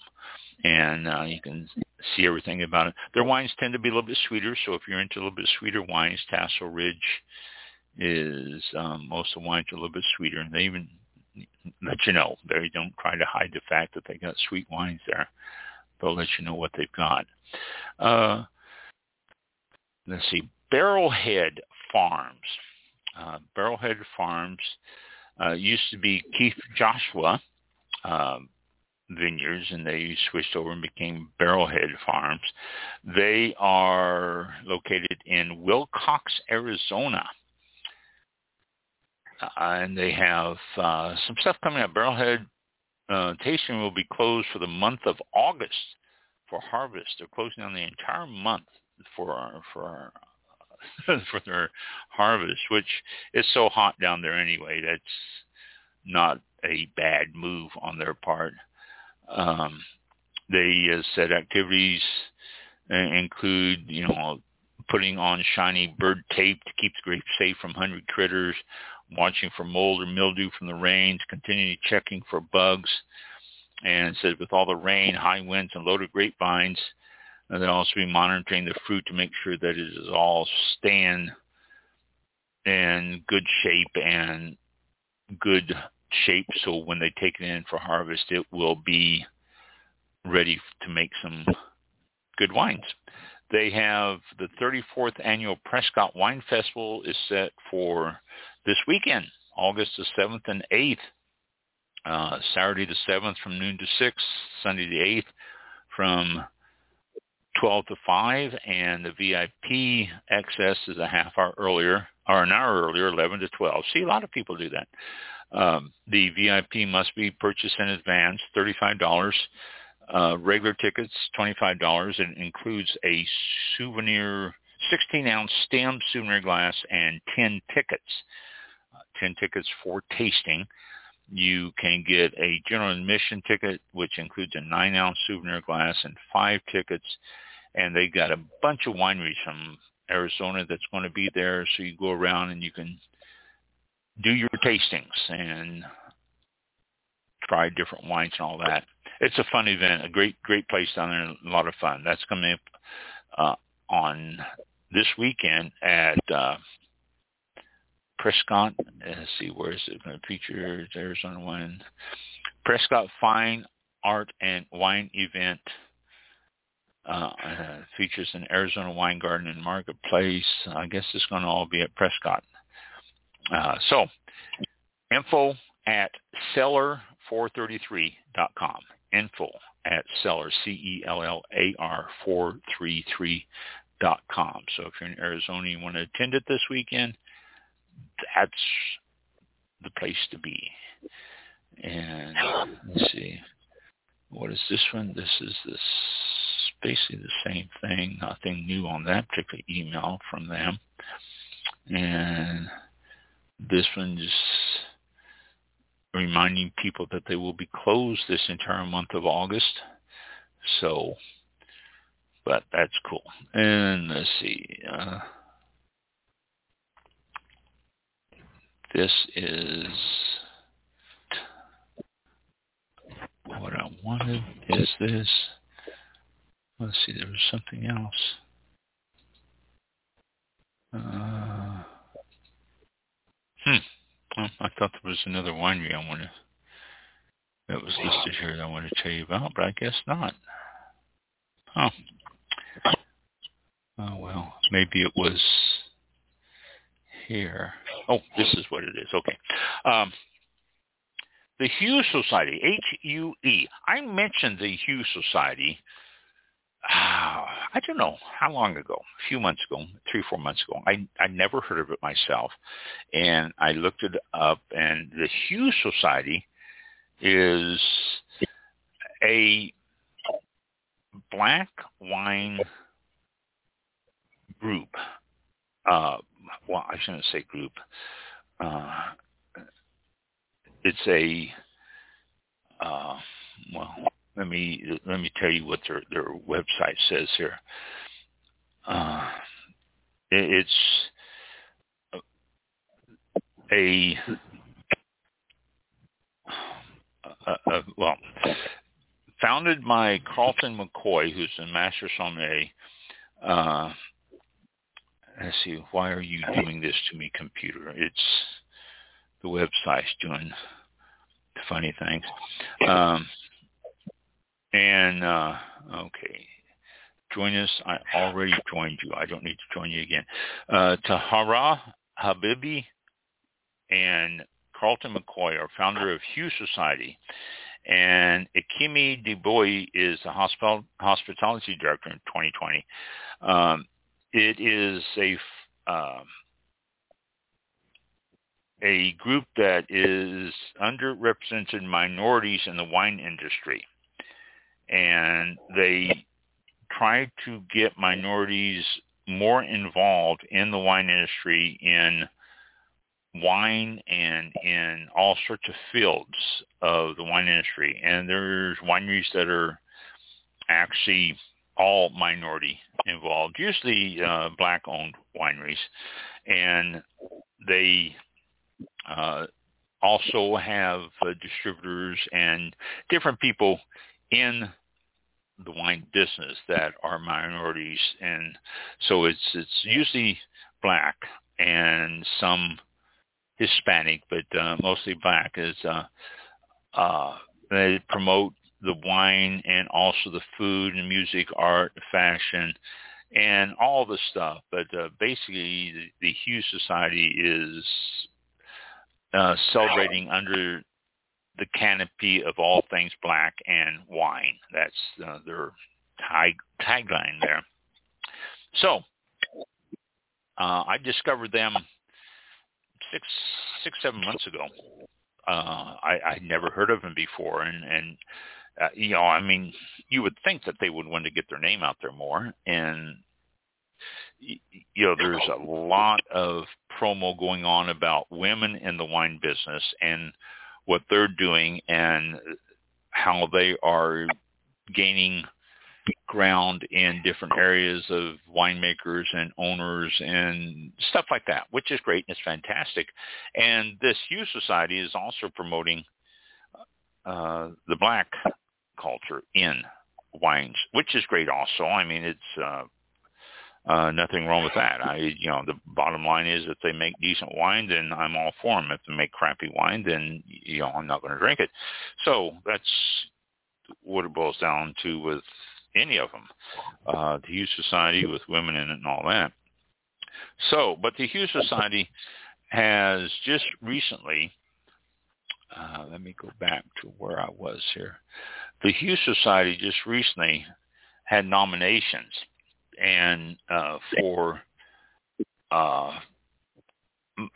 And uh, you can see everything about it. Their wines tend to be a little bit sweeter, so if you're into a little bit sweeter wines, Tassel Ridge is um, most of the wines are a little bit sweeter, and they even let you know. They don't try to hide the fact that they got sweet wines there. They'll let you know what they've got. Uh, let's see, Barrelhead Farms. Uh, Barrelhead Farms uh, used to be Keith Joshua uh, Vineyards, and they switched over and became Barrelhead Farms. They are located in Willcox, Arizona. Uh, and they have uh, some stuff coming up. Barrelhead uh, tasting will be closed for the month of August for harvest. They're closing down the entire month for for for their harvest, which is so hot down there anyway. That's not a bad move on their part. Um, they uh, said activities uh, include, you know, putting on shiny bird tape to keep the grapes safe from hungry critters, watching for mold or mildew from the rains, continually checking for bugs. And it says with all the rain, high winds, and loaded grapevines, and they'll also be monitoring the fruit to make sure that it is all staying in good shape and good shape so when they take it in for harvest it will be ready to make some good wines. They have the 34th annual Prescott Wine Festival is set for this weekend, August the 7th and 8th. Uh, Saturday the 7th from noon to 6, Sunday the 8th from 12 to 5, and the VIP access is a half hour earlier, or an hour earlier, 11 to 12. See, a lot of people do that. Um, the VIP must be purchased in advance, $35. Uh, regular tickets, $25. It includes a souvenir, 16-ounce stem souvenir glass and 10 tickets. Uh, 10 tickets for tasting. You can get a general admission ticket, which includes a 9-ounce souvenir glass and five tickets. And they've got a bunch of wineries from Arizona that's going to be there. So you go around and you can do your tastings and try different wines and all that. It's a fun event, a great, great place down there, a lot of fun. That's coming up uh, on this weekend at uh, Prescott. Let's see, where is it going to feature? Arizona Wine. Prescott Fine Art and Wine Event. Uh, uh, features an Arizona wine garden and marketplace. I guess it's going to all be at Uh, so, info at cellar433.com. Info at cellar, C-E-L-L-A-R 433.com. So if you're in Arizona and you want to attend it this weekend, that's the place to be. And let's see, what is this one? This is this basically the same thing. Nothing new on that particular email from them. And this one just reminding people that they will be closed this entire month of August. So, but that's cool. And let's see. Uh, this is what I wanted. Is this? Let's see. There was something else. Uh, hmm. Well, I thought there was another winery I wanted that was listed here that I want to tell you about, but I guess not. Oh. Oh well, maybe it was here. Oh, this is what it is. Okay. Um, the Hue Society, H-U-E. I mentioned the Hue Society uh, I don't know how long ago, a few months ago, three, four months ago. I I never heard of it myself, and I looked it up. And the Hue Society is a black wine group, uh, well, I shouldn't say group. Uh, it's a uh, well. Let me let me tell you what their their website says here. Uh, it, it's a, a, a, well founded by Carlton McCoy, who's a master sommelier. Uh, let's see, why are you doing this to me, computer? It's the website's doing funny things. Um, and uh, okay, join us. I already joined you. I don't need to join you again. Uh, Tahiirah Habibi and Carlton McCoy are founder of Hue Society. And Ikemi Deboy is the hospital, hospitality director in 2020. Um, it is a uh, a group that is underrepresented minorities in the wine industry, and they try to get minorities more involved in the wine industry in wine and in all sorts of fields of the wine industry. And there's wineries that are actually all minority involved, usually uh, black-owned wineries, and they uh, also have uh, distributors and different people in the wine business that are minorities, and so it's it's usually black and some Hispanic, but uh, mostly black. Is uh, uh, they promote the wine and also the food and music, art, fashion, and all the stuff. But uh, basically, the, the Hue Society is uh, celebrating under the canopy of all things black and wine. That's uh, their tag, tagline there. So uh, I discovered them six, six, seven months ago. Uh, I, I'd never heard of them before, and and uh, you know, I mean, you would think that they would want to get their name out there more, and you know, there's a lot of promo going on about women in the wine business and what they're doing and how they are gaining ground in different areas of winemakers and owners and stuff like that, which is great and it's fantastic. And this Hue Society is also promoting uh, the black culture in wines, which is great also. I mean, it's uh, uh, nothing wrong with that. I, you know, the bottom line is if they make decent wine, then I'm all for them. If they make crappy wine, then you know I'm not going to drink it. So that's what it boils down to with any of them. Uh, the Hue Society with women in it and all that. So, but the Hue Society has just recently. Uh, let me go back to where I was here. The Hue Society just recently had nominations and uh, for uh,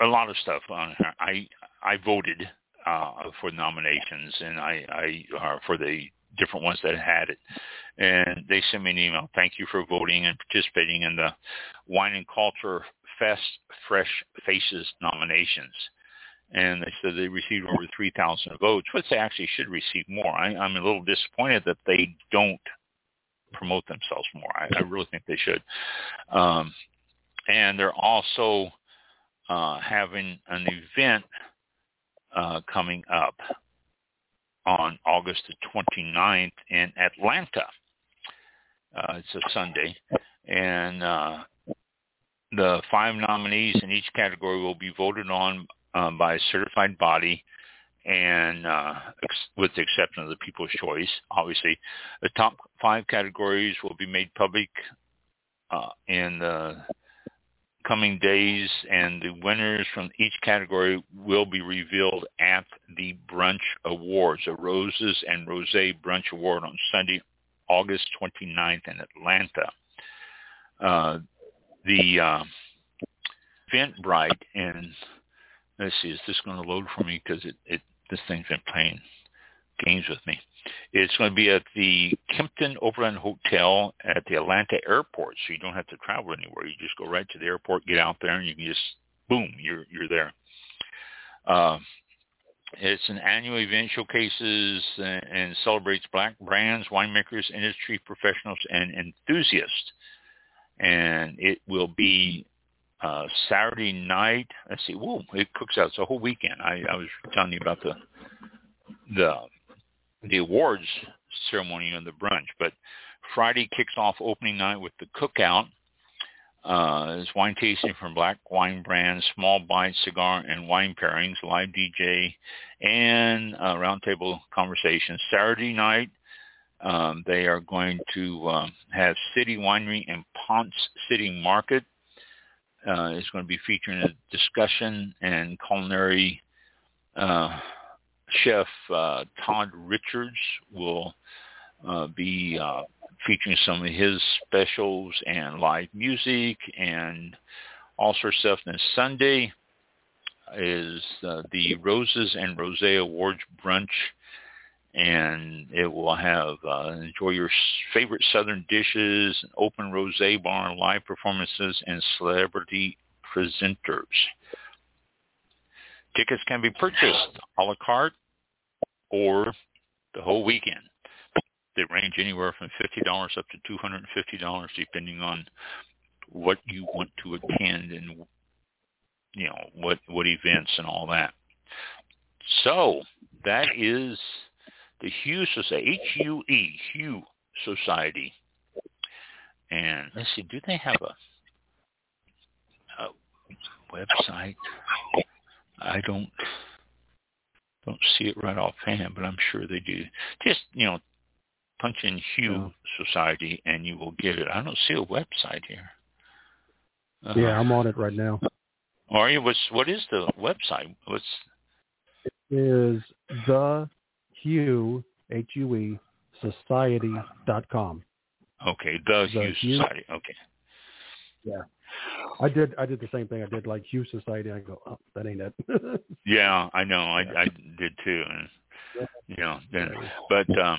a lot of stuff. I I voted uh, for nominations, and I I uh, for the different ones that had it, and they sent me an email. Thank you for voting and participating in the Wine and Culture Fest Fresh Faces nominations. And they said they received over 3,000 votes, which they actually should receive more. I, I'm a little disappointed that they don't promote themselves more. I, I really think they should. Um, and they're also uh, having an event uh, coming up on August the 29th in Atlanta. Uh, it's a Sunday, and uh, the five nominees in each category will be voted on um, by a certified body and uh, ex- with the exception of the People's Choice, obviously, the top five categories will be made public uh, in the coming days, and the winners from each category will be revealed at the Brunch Awards, the Roses and Rosé Brunch Award on Sunday, August 29th in Atlanta. Uh, the uh, Eventbrite and let's see, is this going to load for me because it, it this thing's been playing games with me. It's going to be at the Kimpton Overland Hotel at the Atlanta Airport, so you don't have to travel anywhere. You just go right to the airport, get out there, and you can just boom, you're you're there. Uh, it's an annual event showcases and, and celebrates black brands, winemakers, industry professionals, and enthusiasts. And it will be uh, Saturday night. Let's see. Whoa, it cooks out. It's a whole weekend. I, I was telling you about the the the awards ceremony and the brunch, but Friday kicks off opening night with the cookout. Uh, there's wine tasting from black wine brands, small bites, cigar, and wine pairings, live DJ, and uh, roundtable conversations. Saturday night, um, they are going to uh, have City Winery and Ponce City Market uh, is going to be featuring a discussion and culinary uh, chef uh, Todd Richards will uh, be uh, featuring some of his specials and live music and all sorts of stuff. And Sunday is uh, the Roses and Rosé Awards brunch and it will have uh, enjoy your favorite southern dishes, open rosé bar, live performances, and celebrity presenters. Tickets can be purchased a la carte or the whole weekend. They range anywhere from $50 up to $250 depending on what you want to attend and you know what what events and all that. So that is the Hue Society, H-U-E, Hue Society. And let's see, do they have a, a website? I don't don't see it right offhand, but I'm sure they do. Just you know, punch in Hue Society and you will get it. I don't see a website here. Uh, yeah, I'm on it right now. Are you? What's what is the website? What's it is the Hue, H-U-E, society dot com. Okay, the, the Hue, Hue Society. Okay. Yeah. I did. I did the same thing. I did like Hue Society. I go, oh, that ain't it. yeah, I know. I I did too, and you know, then, but um,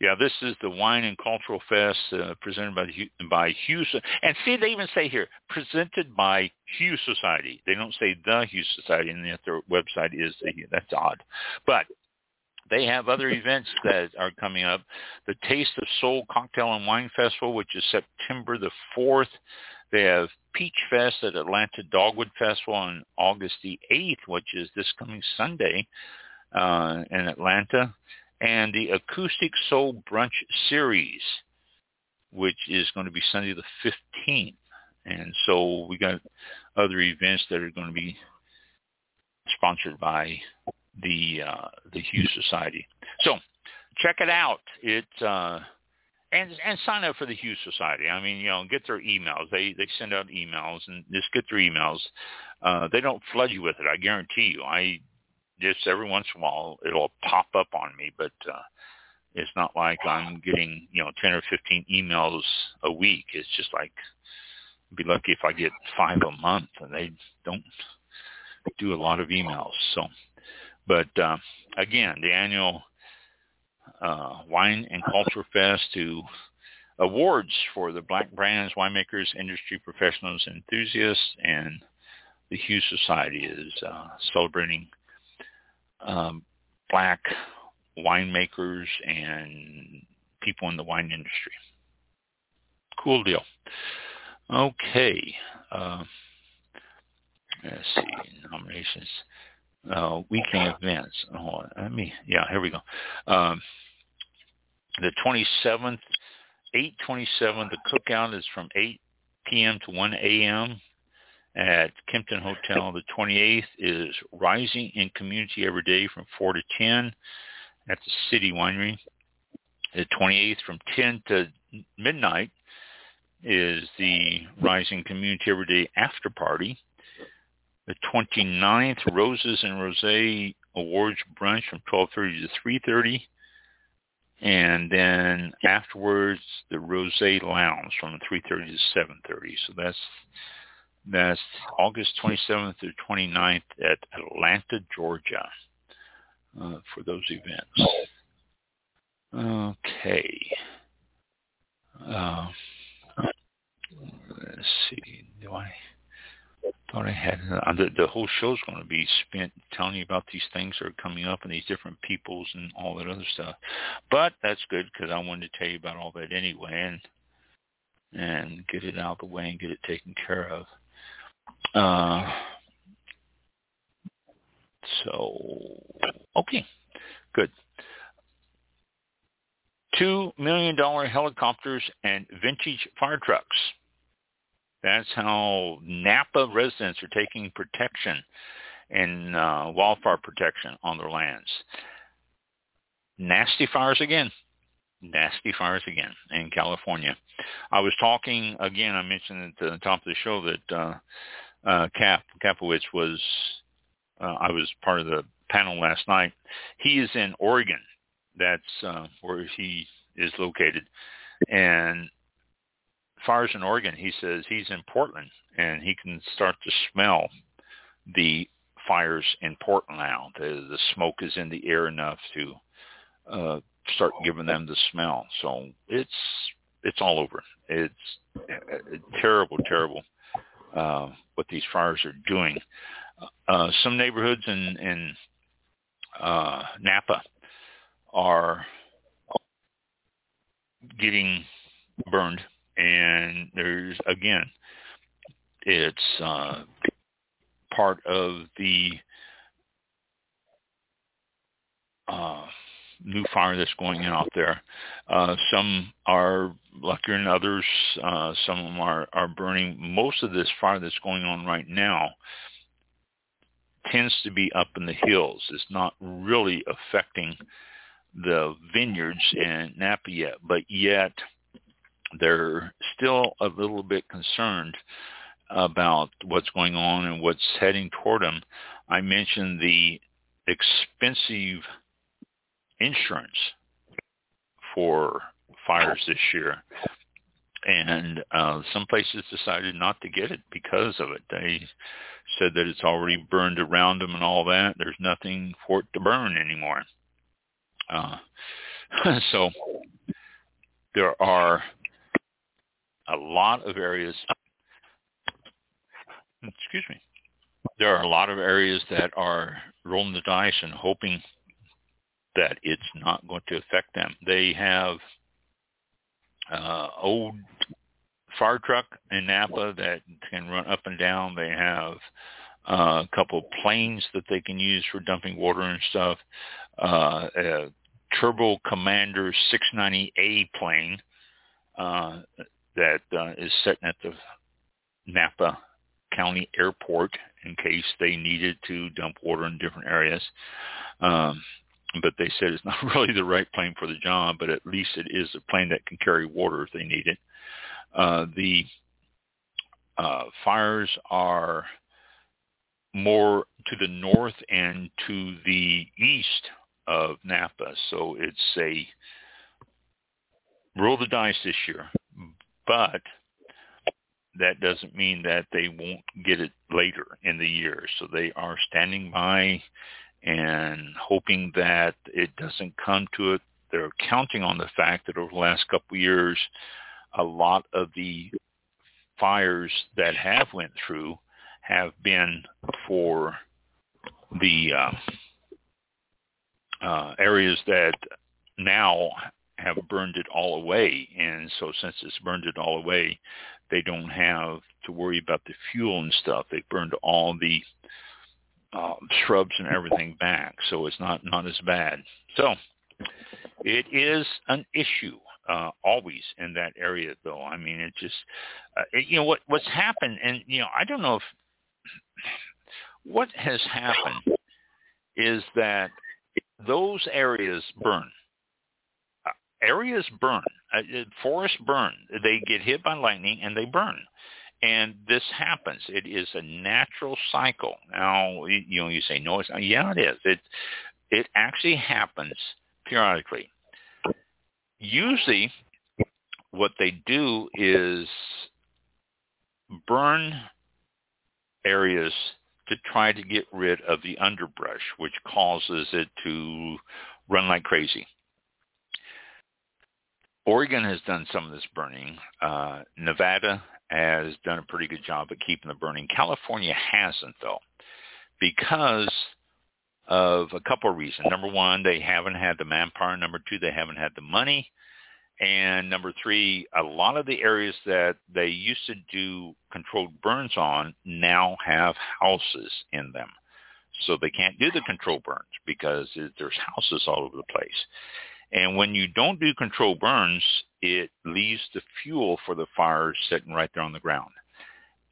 yeah, this is the Wine and Cultural Fest uh, presented by the, by Hue. And see, they even say here presented by Hue Society. They don't say the Hue Society, and yet their website is the Hue. That's odd, but they have other events that are coming up. The Taste of Soul Cocktail and Wine Festival, which is September the 4th. They have Peach Fest at Atlanta Dogwood Festival on August the 8th, which is this coming Sunday uh, in Atlanta. And the Acoustic Soul Brunch Series, which is going to be Sunday the 15th. And so we got other events that are going to be sponsored by the uh, the Hue Society. So check it out. It uh, and and sign up for the Hue Society. I mean, you know, get their emails. They they send out emails and just get their emails. Uh, they don't flood you with it. I guarantee you. I just every once in a while it'll pop up on me, but uh, it's not like I'm getting you know ten or fifteen emails a week. It's just like be lucky if I get five a month, and they don't do a lot of emails. So but uh, again, the annual uh, Wine and Culture Fest to awards for the black brands, winemakers, industry professionals, enthusiasts, and the Hue Society is uh, celebrating um, black winemakers and people in the wine industry. Cool deal. Okay. Uh, let's see. Nominations uh, weekend events. Oh, let me, yeah, here we go. Um, the 27th, 827, the cookout is from 8 p.m. to 1 a.m. at Kimpton Hotel. The 28th is Rising in Community every day from 4 to 10 at the City Winery. The 28th from 10 to midnight is the Rising Community Every Day After Party the 29th, Roses and Rosé Awards brunch from 12:30 to 3:30, and then afterwards the Rosé Lounge from 3:30 to 7:30. So that's that's August 27th through 29th at Atlanta, Georgia, uh, for those events. Okay. Uh, let's see. Do I thought I had the, the whole show's going to be spent telling you about these things that are coming up and these different peoples and all that other stuff. But that's good because I wanted to tell you about all that anyway and and get it out of the way and get it taken care of. Uh, so okay, good. Two million dollar helicopters and vintage fire trucks. That's how Napa residents are taking protection and uh, wildfire protection on their lands. Nasty fires again. Nasty fires again in California. I was talking again. I mentioned at the top of the show that uh, uh, Cap Kapowitz was. Uh, I was part of the panel last night. He is in Oregon. That's uh, where he is located, and fires in Oregon, he says he's in Portland and he can start to smell the fires in Portland now. The, the smoke is in the air enough to uh, start giving them the smell. So it's it's all over. It's uh, terrible, terrible uh, what these fires are doing. Uh, some neighborhoods in in uh, Napa are getting burned and there's again, it's uh, part of the uh, new fire that's going out there. Uh, some are luckier than others. Uh, some are, are burning. Most of this fire that's going on right now tends to be up in the hills. It's not really affecting the vineyards in Napa yet, but yet – they're still a little bit concerned about what's going on and what's heading toward them. I mentioned the expensive insurance for fires this year. And uh, some places decided not to get it because of it. They said that it's already burned around them and all that. There's nothing for it to burn anymore. Uh, so there are a lot of areas, excuse me, there are a lot of areas that are rolling the dice and hoping that it's not going to affect them. They have uh, old fire truck in Napa that can run up and down. They have uh, a couple of planes that they can use for dumping water and stuff. Uh, a Turbo Commander 690A plane uh, that uh, is sitting at the Napa County Airport in case they needed to dump water in different areas. Um, but they said it's not really the right plane for the job, but at least it is a plane that can carry water if they need it. Uh, the uh, fires are more to the north and to the east of Napa, so it's a roll the dice this year but that doesn't mean that they won't get it later in the year. So they are standing by and hoping that it doesn't come to it. They're counting on the fact that over the last couple of years, a lot of the fires that have went through have been for the uh, uh, areas that now have burned it all away. And so since it's burned it all away, they don't have to worry about the fuel and stuff. They've burned all the uh, shrubs and everything back, so it's not not as bad. So it is an issue uh, always in that area, though. I mean, it just uh, it, you know what what's happened, and you know I don't know if what has happened is that those areas burn areas burn. Uh, forests burn. They get hit by lightning and they burn. And this happens. It is a natural cycle. Now, you know, you say, no, it's not. Yeah, it is. It, it actually happens periodically. Usually what they do is burn areas to try to get rid of the underbrush, which causes it to run like crazy Oregon has done some of this burning. Uh, Nevada has done a pretty good job at keeping the burning. California hasn't, though, because of a couple of reasons. Number one, they haven't had the manpower. Number two, they haven't had the money. And number three, a lot of the areas that they used to do controlled burns on now have houses in them. So they can't do the controlled burns because there's houses all over the place. And when you don't do controlled burns, it leaves the fuel for the fires sitting right there on the ground.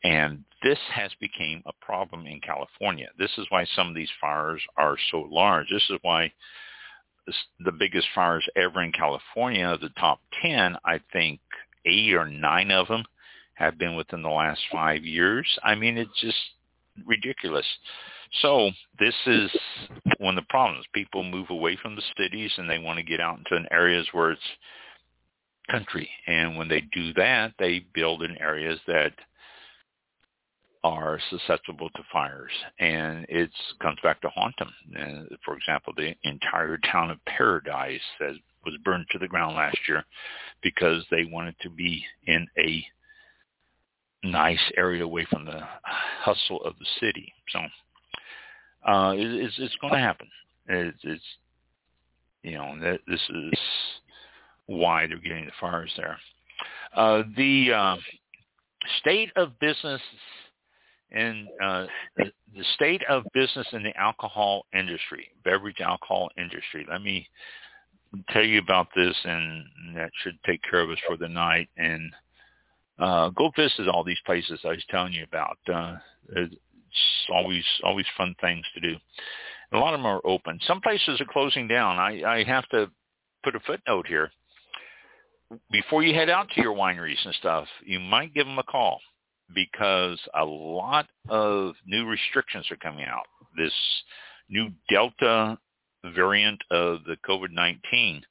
And this has become a problem in California. This is why some of these fires are so large. This is why the biggest fires ever in California, of the top 10, I think eight or nine of them have been within the last five years. I mean, it's just ridiculous. So this is one of the problems. People move away from the cities and they want to get out into areas where it's country. And when they do that, they build in areas that are susceptible to fires, and it comes back to haunt them. Uh, for example, the entire town of Paradise that was burned to the ground last year because they wanted to be in a nice area away from the hustle of the city. So uh, it, it's, it's going to happen. It's, it's you know that this is why they're getting the fires there. Uh, the uh, state of business in uh, the, the state of business in the alcohol industry, beverage alcohol industry. Let me tell you about this, and that should take care of us for the night. And uh, go visit all these places I was telling you about. Uh, it's always always fun things to do. A lot of them are open. Some places are closing down. I, I have to put a footnote here. Before you head out to your wineries and stuff, you might give them a call because a lot of new restrictions are coming out. This new Delta variant of the COVID-19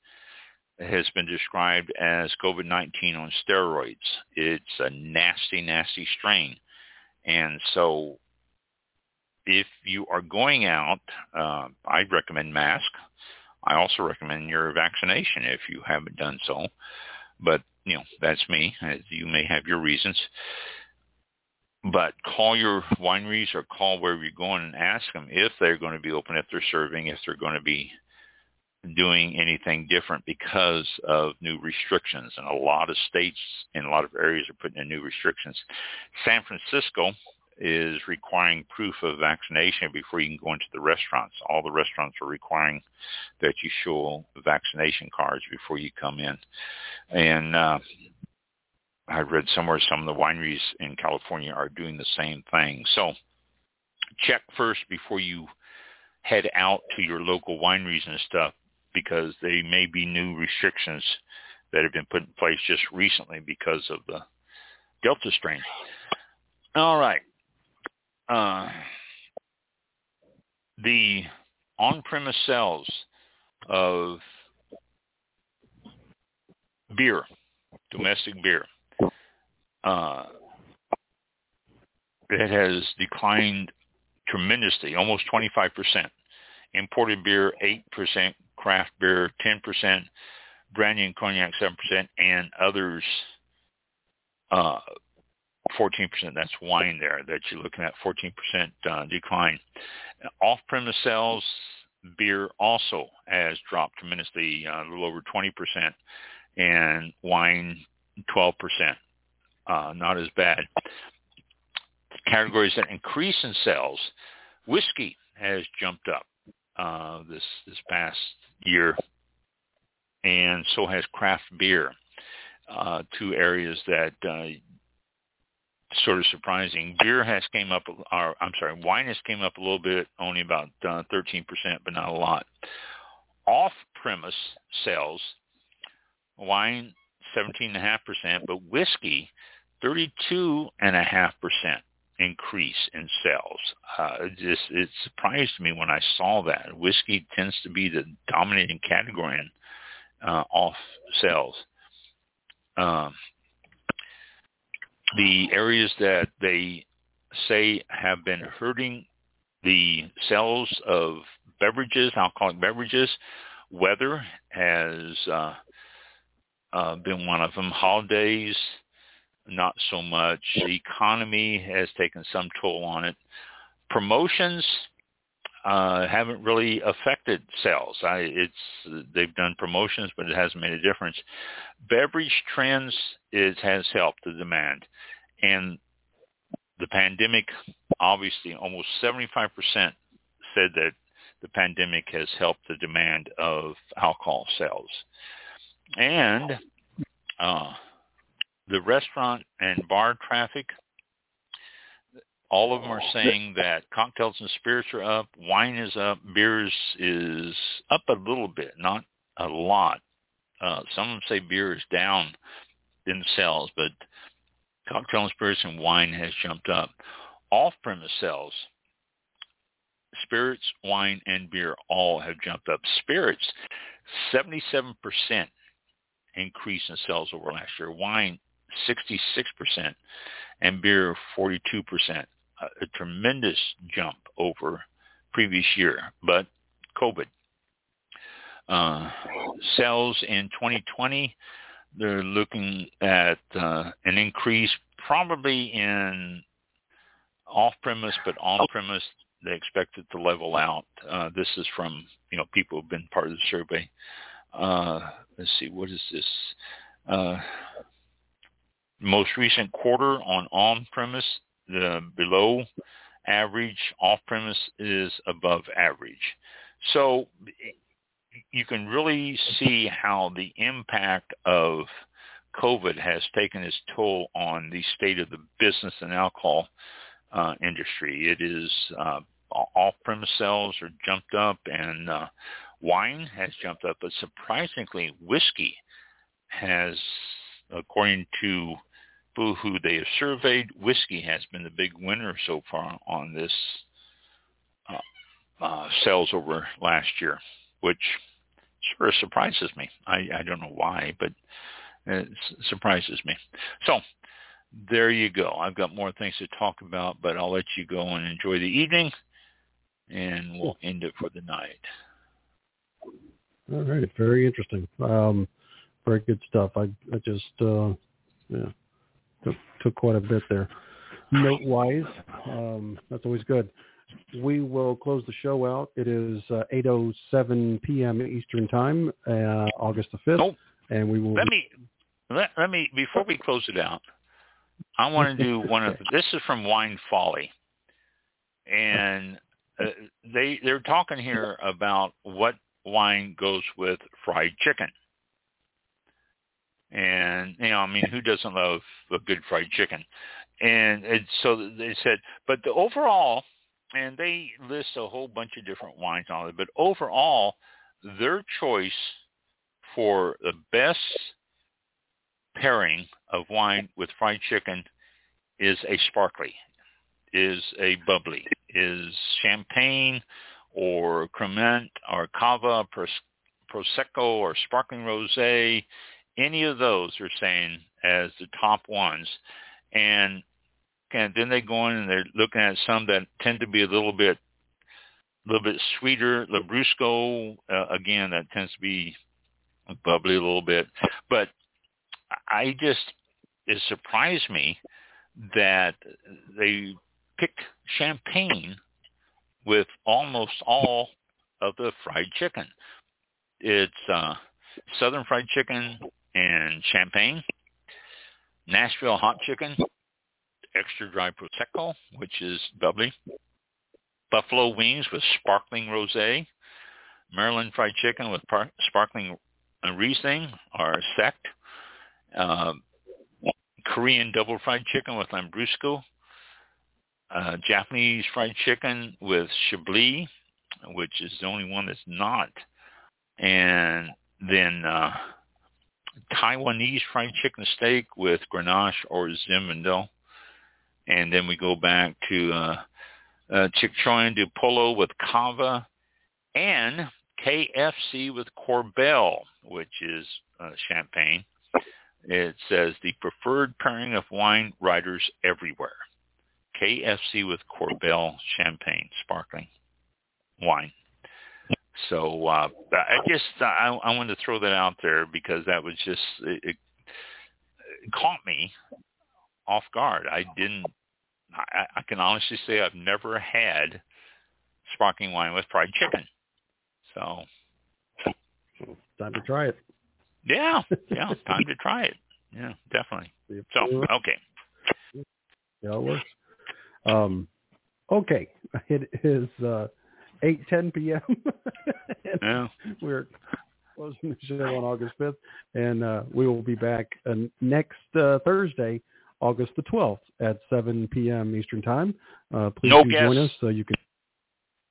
has been described as COVID-19 on steroids. It's a nasty, nasty strain. And so if you are going out, uh, I'd recommend mask. I also recommend your vaccination if you haven't done so. But, you know, that's me. You may have your reasons. But call your wineries or call wherever you're going and ask them if they're going to be open, if they're serving, if they're going to be doing anything different because of new restrictions. And a lot of states in a lot of areas are putting in new restrictions. San Francisco is requiring proof of vaccination before you can go into the restaurants. All the restaurants are requiring that you show vaccination cards before you come in. And uh, I read somewhere some of the wineries in California are doing the same thing. So check first before you head out to your local wineries and stuff because they may be new restrictions that have been put in place just recently because of the Delta strain. All right. Uh, the on-premise sales of beer, domestic beer, uh, it has declined tremendously, almost 25%. Imported beer, 8%, craft beer, 10%, brandy and cognac, 7%, and others, uh, 14%. That's wine there that you're looking at, 14% uh, decline. Off-premise sales, beer also has dropped tremendously, uh, a little over 20%, and wine, 12% uh, not as bad. Categories that increase in sales, whiskey has jumped up uh, this this past year, and so has craft beer. Uh, two areas that uh, sort of surprising. Beer has came up, or I'm sorry, wine has came up a little bit, only about uh, 13%, but not a lot. Off-premise sales, wine 17.5%, but whiskey 32.5% increase in sales. Uh, it just it surprised me when I saw that. Whiskey tends to be the dominating category in uh, off sales. Um, the areas that they say have been hurting the sales of beverages, alcoholic beverages, weather has uh, uh, been one of them. Holidays, not so much. The economy has taken some toll on it. Promotions uh, haven't really affected sales. I, it's they've done promotions, but it hasn't made a difference. Beverage trends is has helped the demand, and the pandemic, obviously, almost 75% said that the pandemic has helped the demand of alcohol sales. And uh, the restaurant and bar traffic, all of them are saying that cocktails and spirits are up, wine is up, beers is up a little bit, not a lot. Uh, some of them say beer is down in sales, but cocktail and spirits and wine has jumped up. Off-premise sales, spirits, wine, and beer all have jumped up. Spirits, 77% increase in sales over last year. Wine, 66%, and beer, 42%. A, tremendous jump over previous year, but COVID. Uh, sales in 2020, they're looking at uh, an increase probably in off-premise, but on-premise they expect it to level out. Uh, this is from you know people who've been part of the survey. Uh, let's see, what is this? Uh, most recent quarter on on-premise, the below average, off-premise is above average. So you can really see how the impact of COVID has taken its toll on the state of the business and alcohol uh, industry. It is uh, off-premise sales are jumped up, and uh, wine has jumped up, but surprisingly, whiskey has, according to who they have surveyed, whiskey has been the big winner so far on this uh, uh, sales over last year, which sort of surprises me. I, I don't know why, but it surprises me. So there you go. I've got more things to talk about, but I'll let you go and enjoy the evening, and we'll end it for the night. All right, very interesting. Um, very good stuff. I, I just uh, yeah took, took quite a bit there. Note wise, um, that's always good. We will close the show out. It is uh, 8:07 p.m. Eastern Time, uh, August the 5th, oh, and we will. Let me let, let me before we close it out. I want to do one of this is from Wine Folly, and uh, they they're talking here about what wine goes with fried chicken. And you know, I mean, who doesn't love a good fried chicken? And it, so they said, but the overall, and they list a whole bunch of different wines on it, but overall, their choice for the best pairing of wine with fried chicken is a sparkly, is a bubbly, is champagne or cremant or cava, prosecco or sparkling rosé, any of those are saying as the top ones. And, and then they go in and they're looking at some that tend to be a little bit a little bit sweeter. Lambrusco, uh, again, that tends to be bubbly a little bit. But I just, it surprised me that they pick champagne with almost all of the fried chicken. It's uh, Southern fried chicken and champagne, Nashville hot chicken, extra dry prosecco, which is bubbly, buffalo wings with sparkling rosé, Maryland fried chicken with par- sparkling Riesling or Sekt, uh, Korean double fried chicken with lambrusco, uh, Japanese fried chicken with chablis, which is the only one that's not, and then uh, Taiwanese fried chicken steak with Grenache or Zinfandel, and then we go back to uh, uh, Chicharrón de Pollo with Cava, and KFC with Corbel, which is uh, champagne. It says the preferred pairing of wine writers everywhere. KFC with Corbel champagne, sparkling wine. So uh, I just I, I wanted to throw that out there because that was just it, it caught me off guard. I didn't. I, I can honestly say I've never had sparkling wine with fried chicken. So time to try it. Yeah, yeah, time to try it. Yeah, definitely. So okay. Yeah, it works. Um, okay, it is uh, eight ten p.m. yeah, we're closing the show on August fifth, and uh, we will be back uh, next uh, Thursday, August the twelfth at seven p.m. Eastern time. Uh, please no do guess. join us so you can.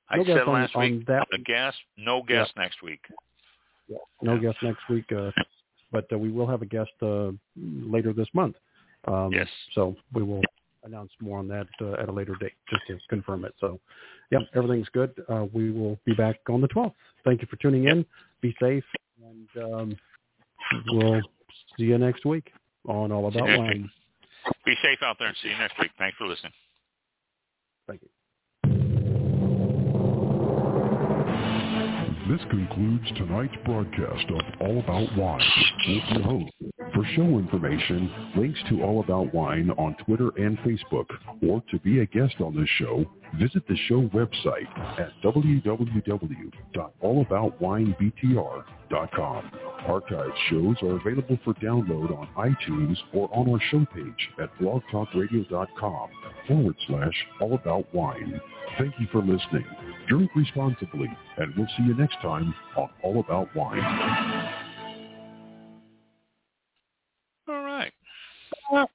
I no said on, last on week that. the guest, no guest next week. Yeah, no guest next week, uh, but uh, we will have a guest uh, later this month. Um, Yes. So we will announce more on that uh, at a later date, just to confirm it. So, yeah, everything's good. Uh, we will be back on the 12th. Thank you for tuning in. Be safe, and um, we'll see you next week on All About Wine. Be safe out there and see you next week. Thanks for listening. Thank you. This concludes tonight's broadcast of All About Wine with your host. For show information, links to All About Wine on Twitter and Facebook, or to be a guest on this show, visit the show website at www.allaboutwinebtr.com. Archived shows are available for download on iTunes or on our show page at blogtalkradio.com forward slash All About Wine. Thank you for listening. Drink responsibly, and we'll see you next time on All About Wine. Right.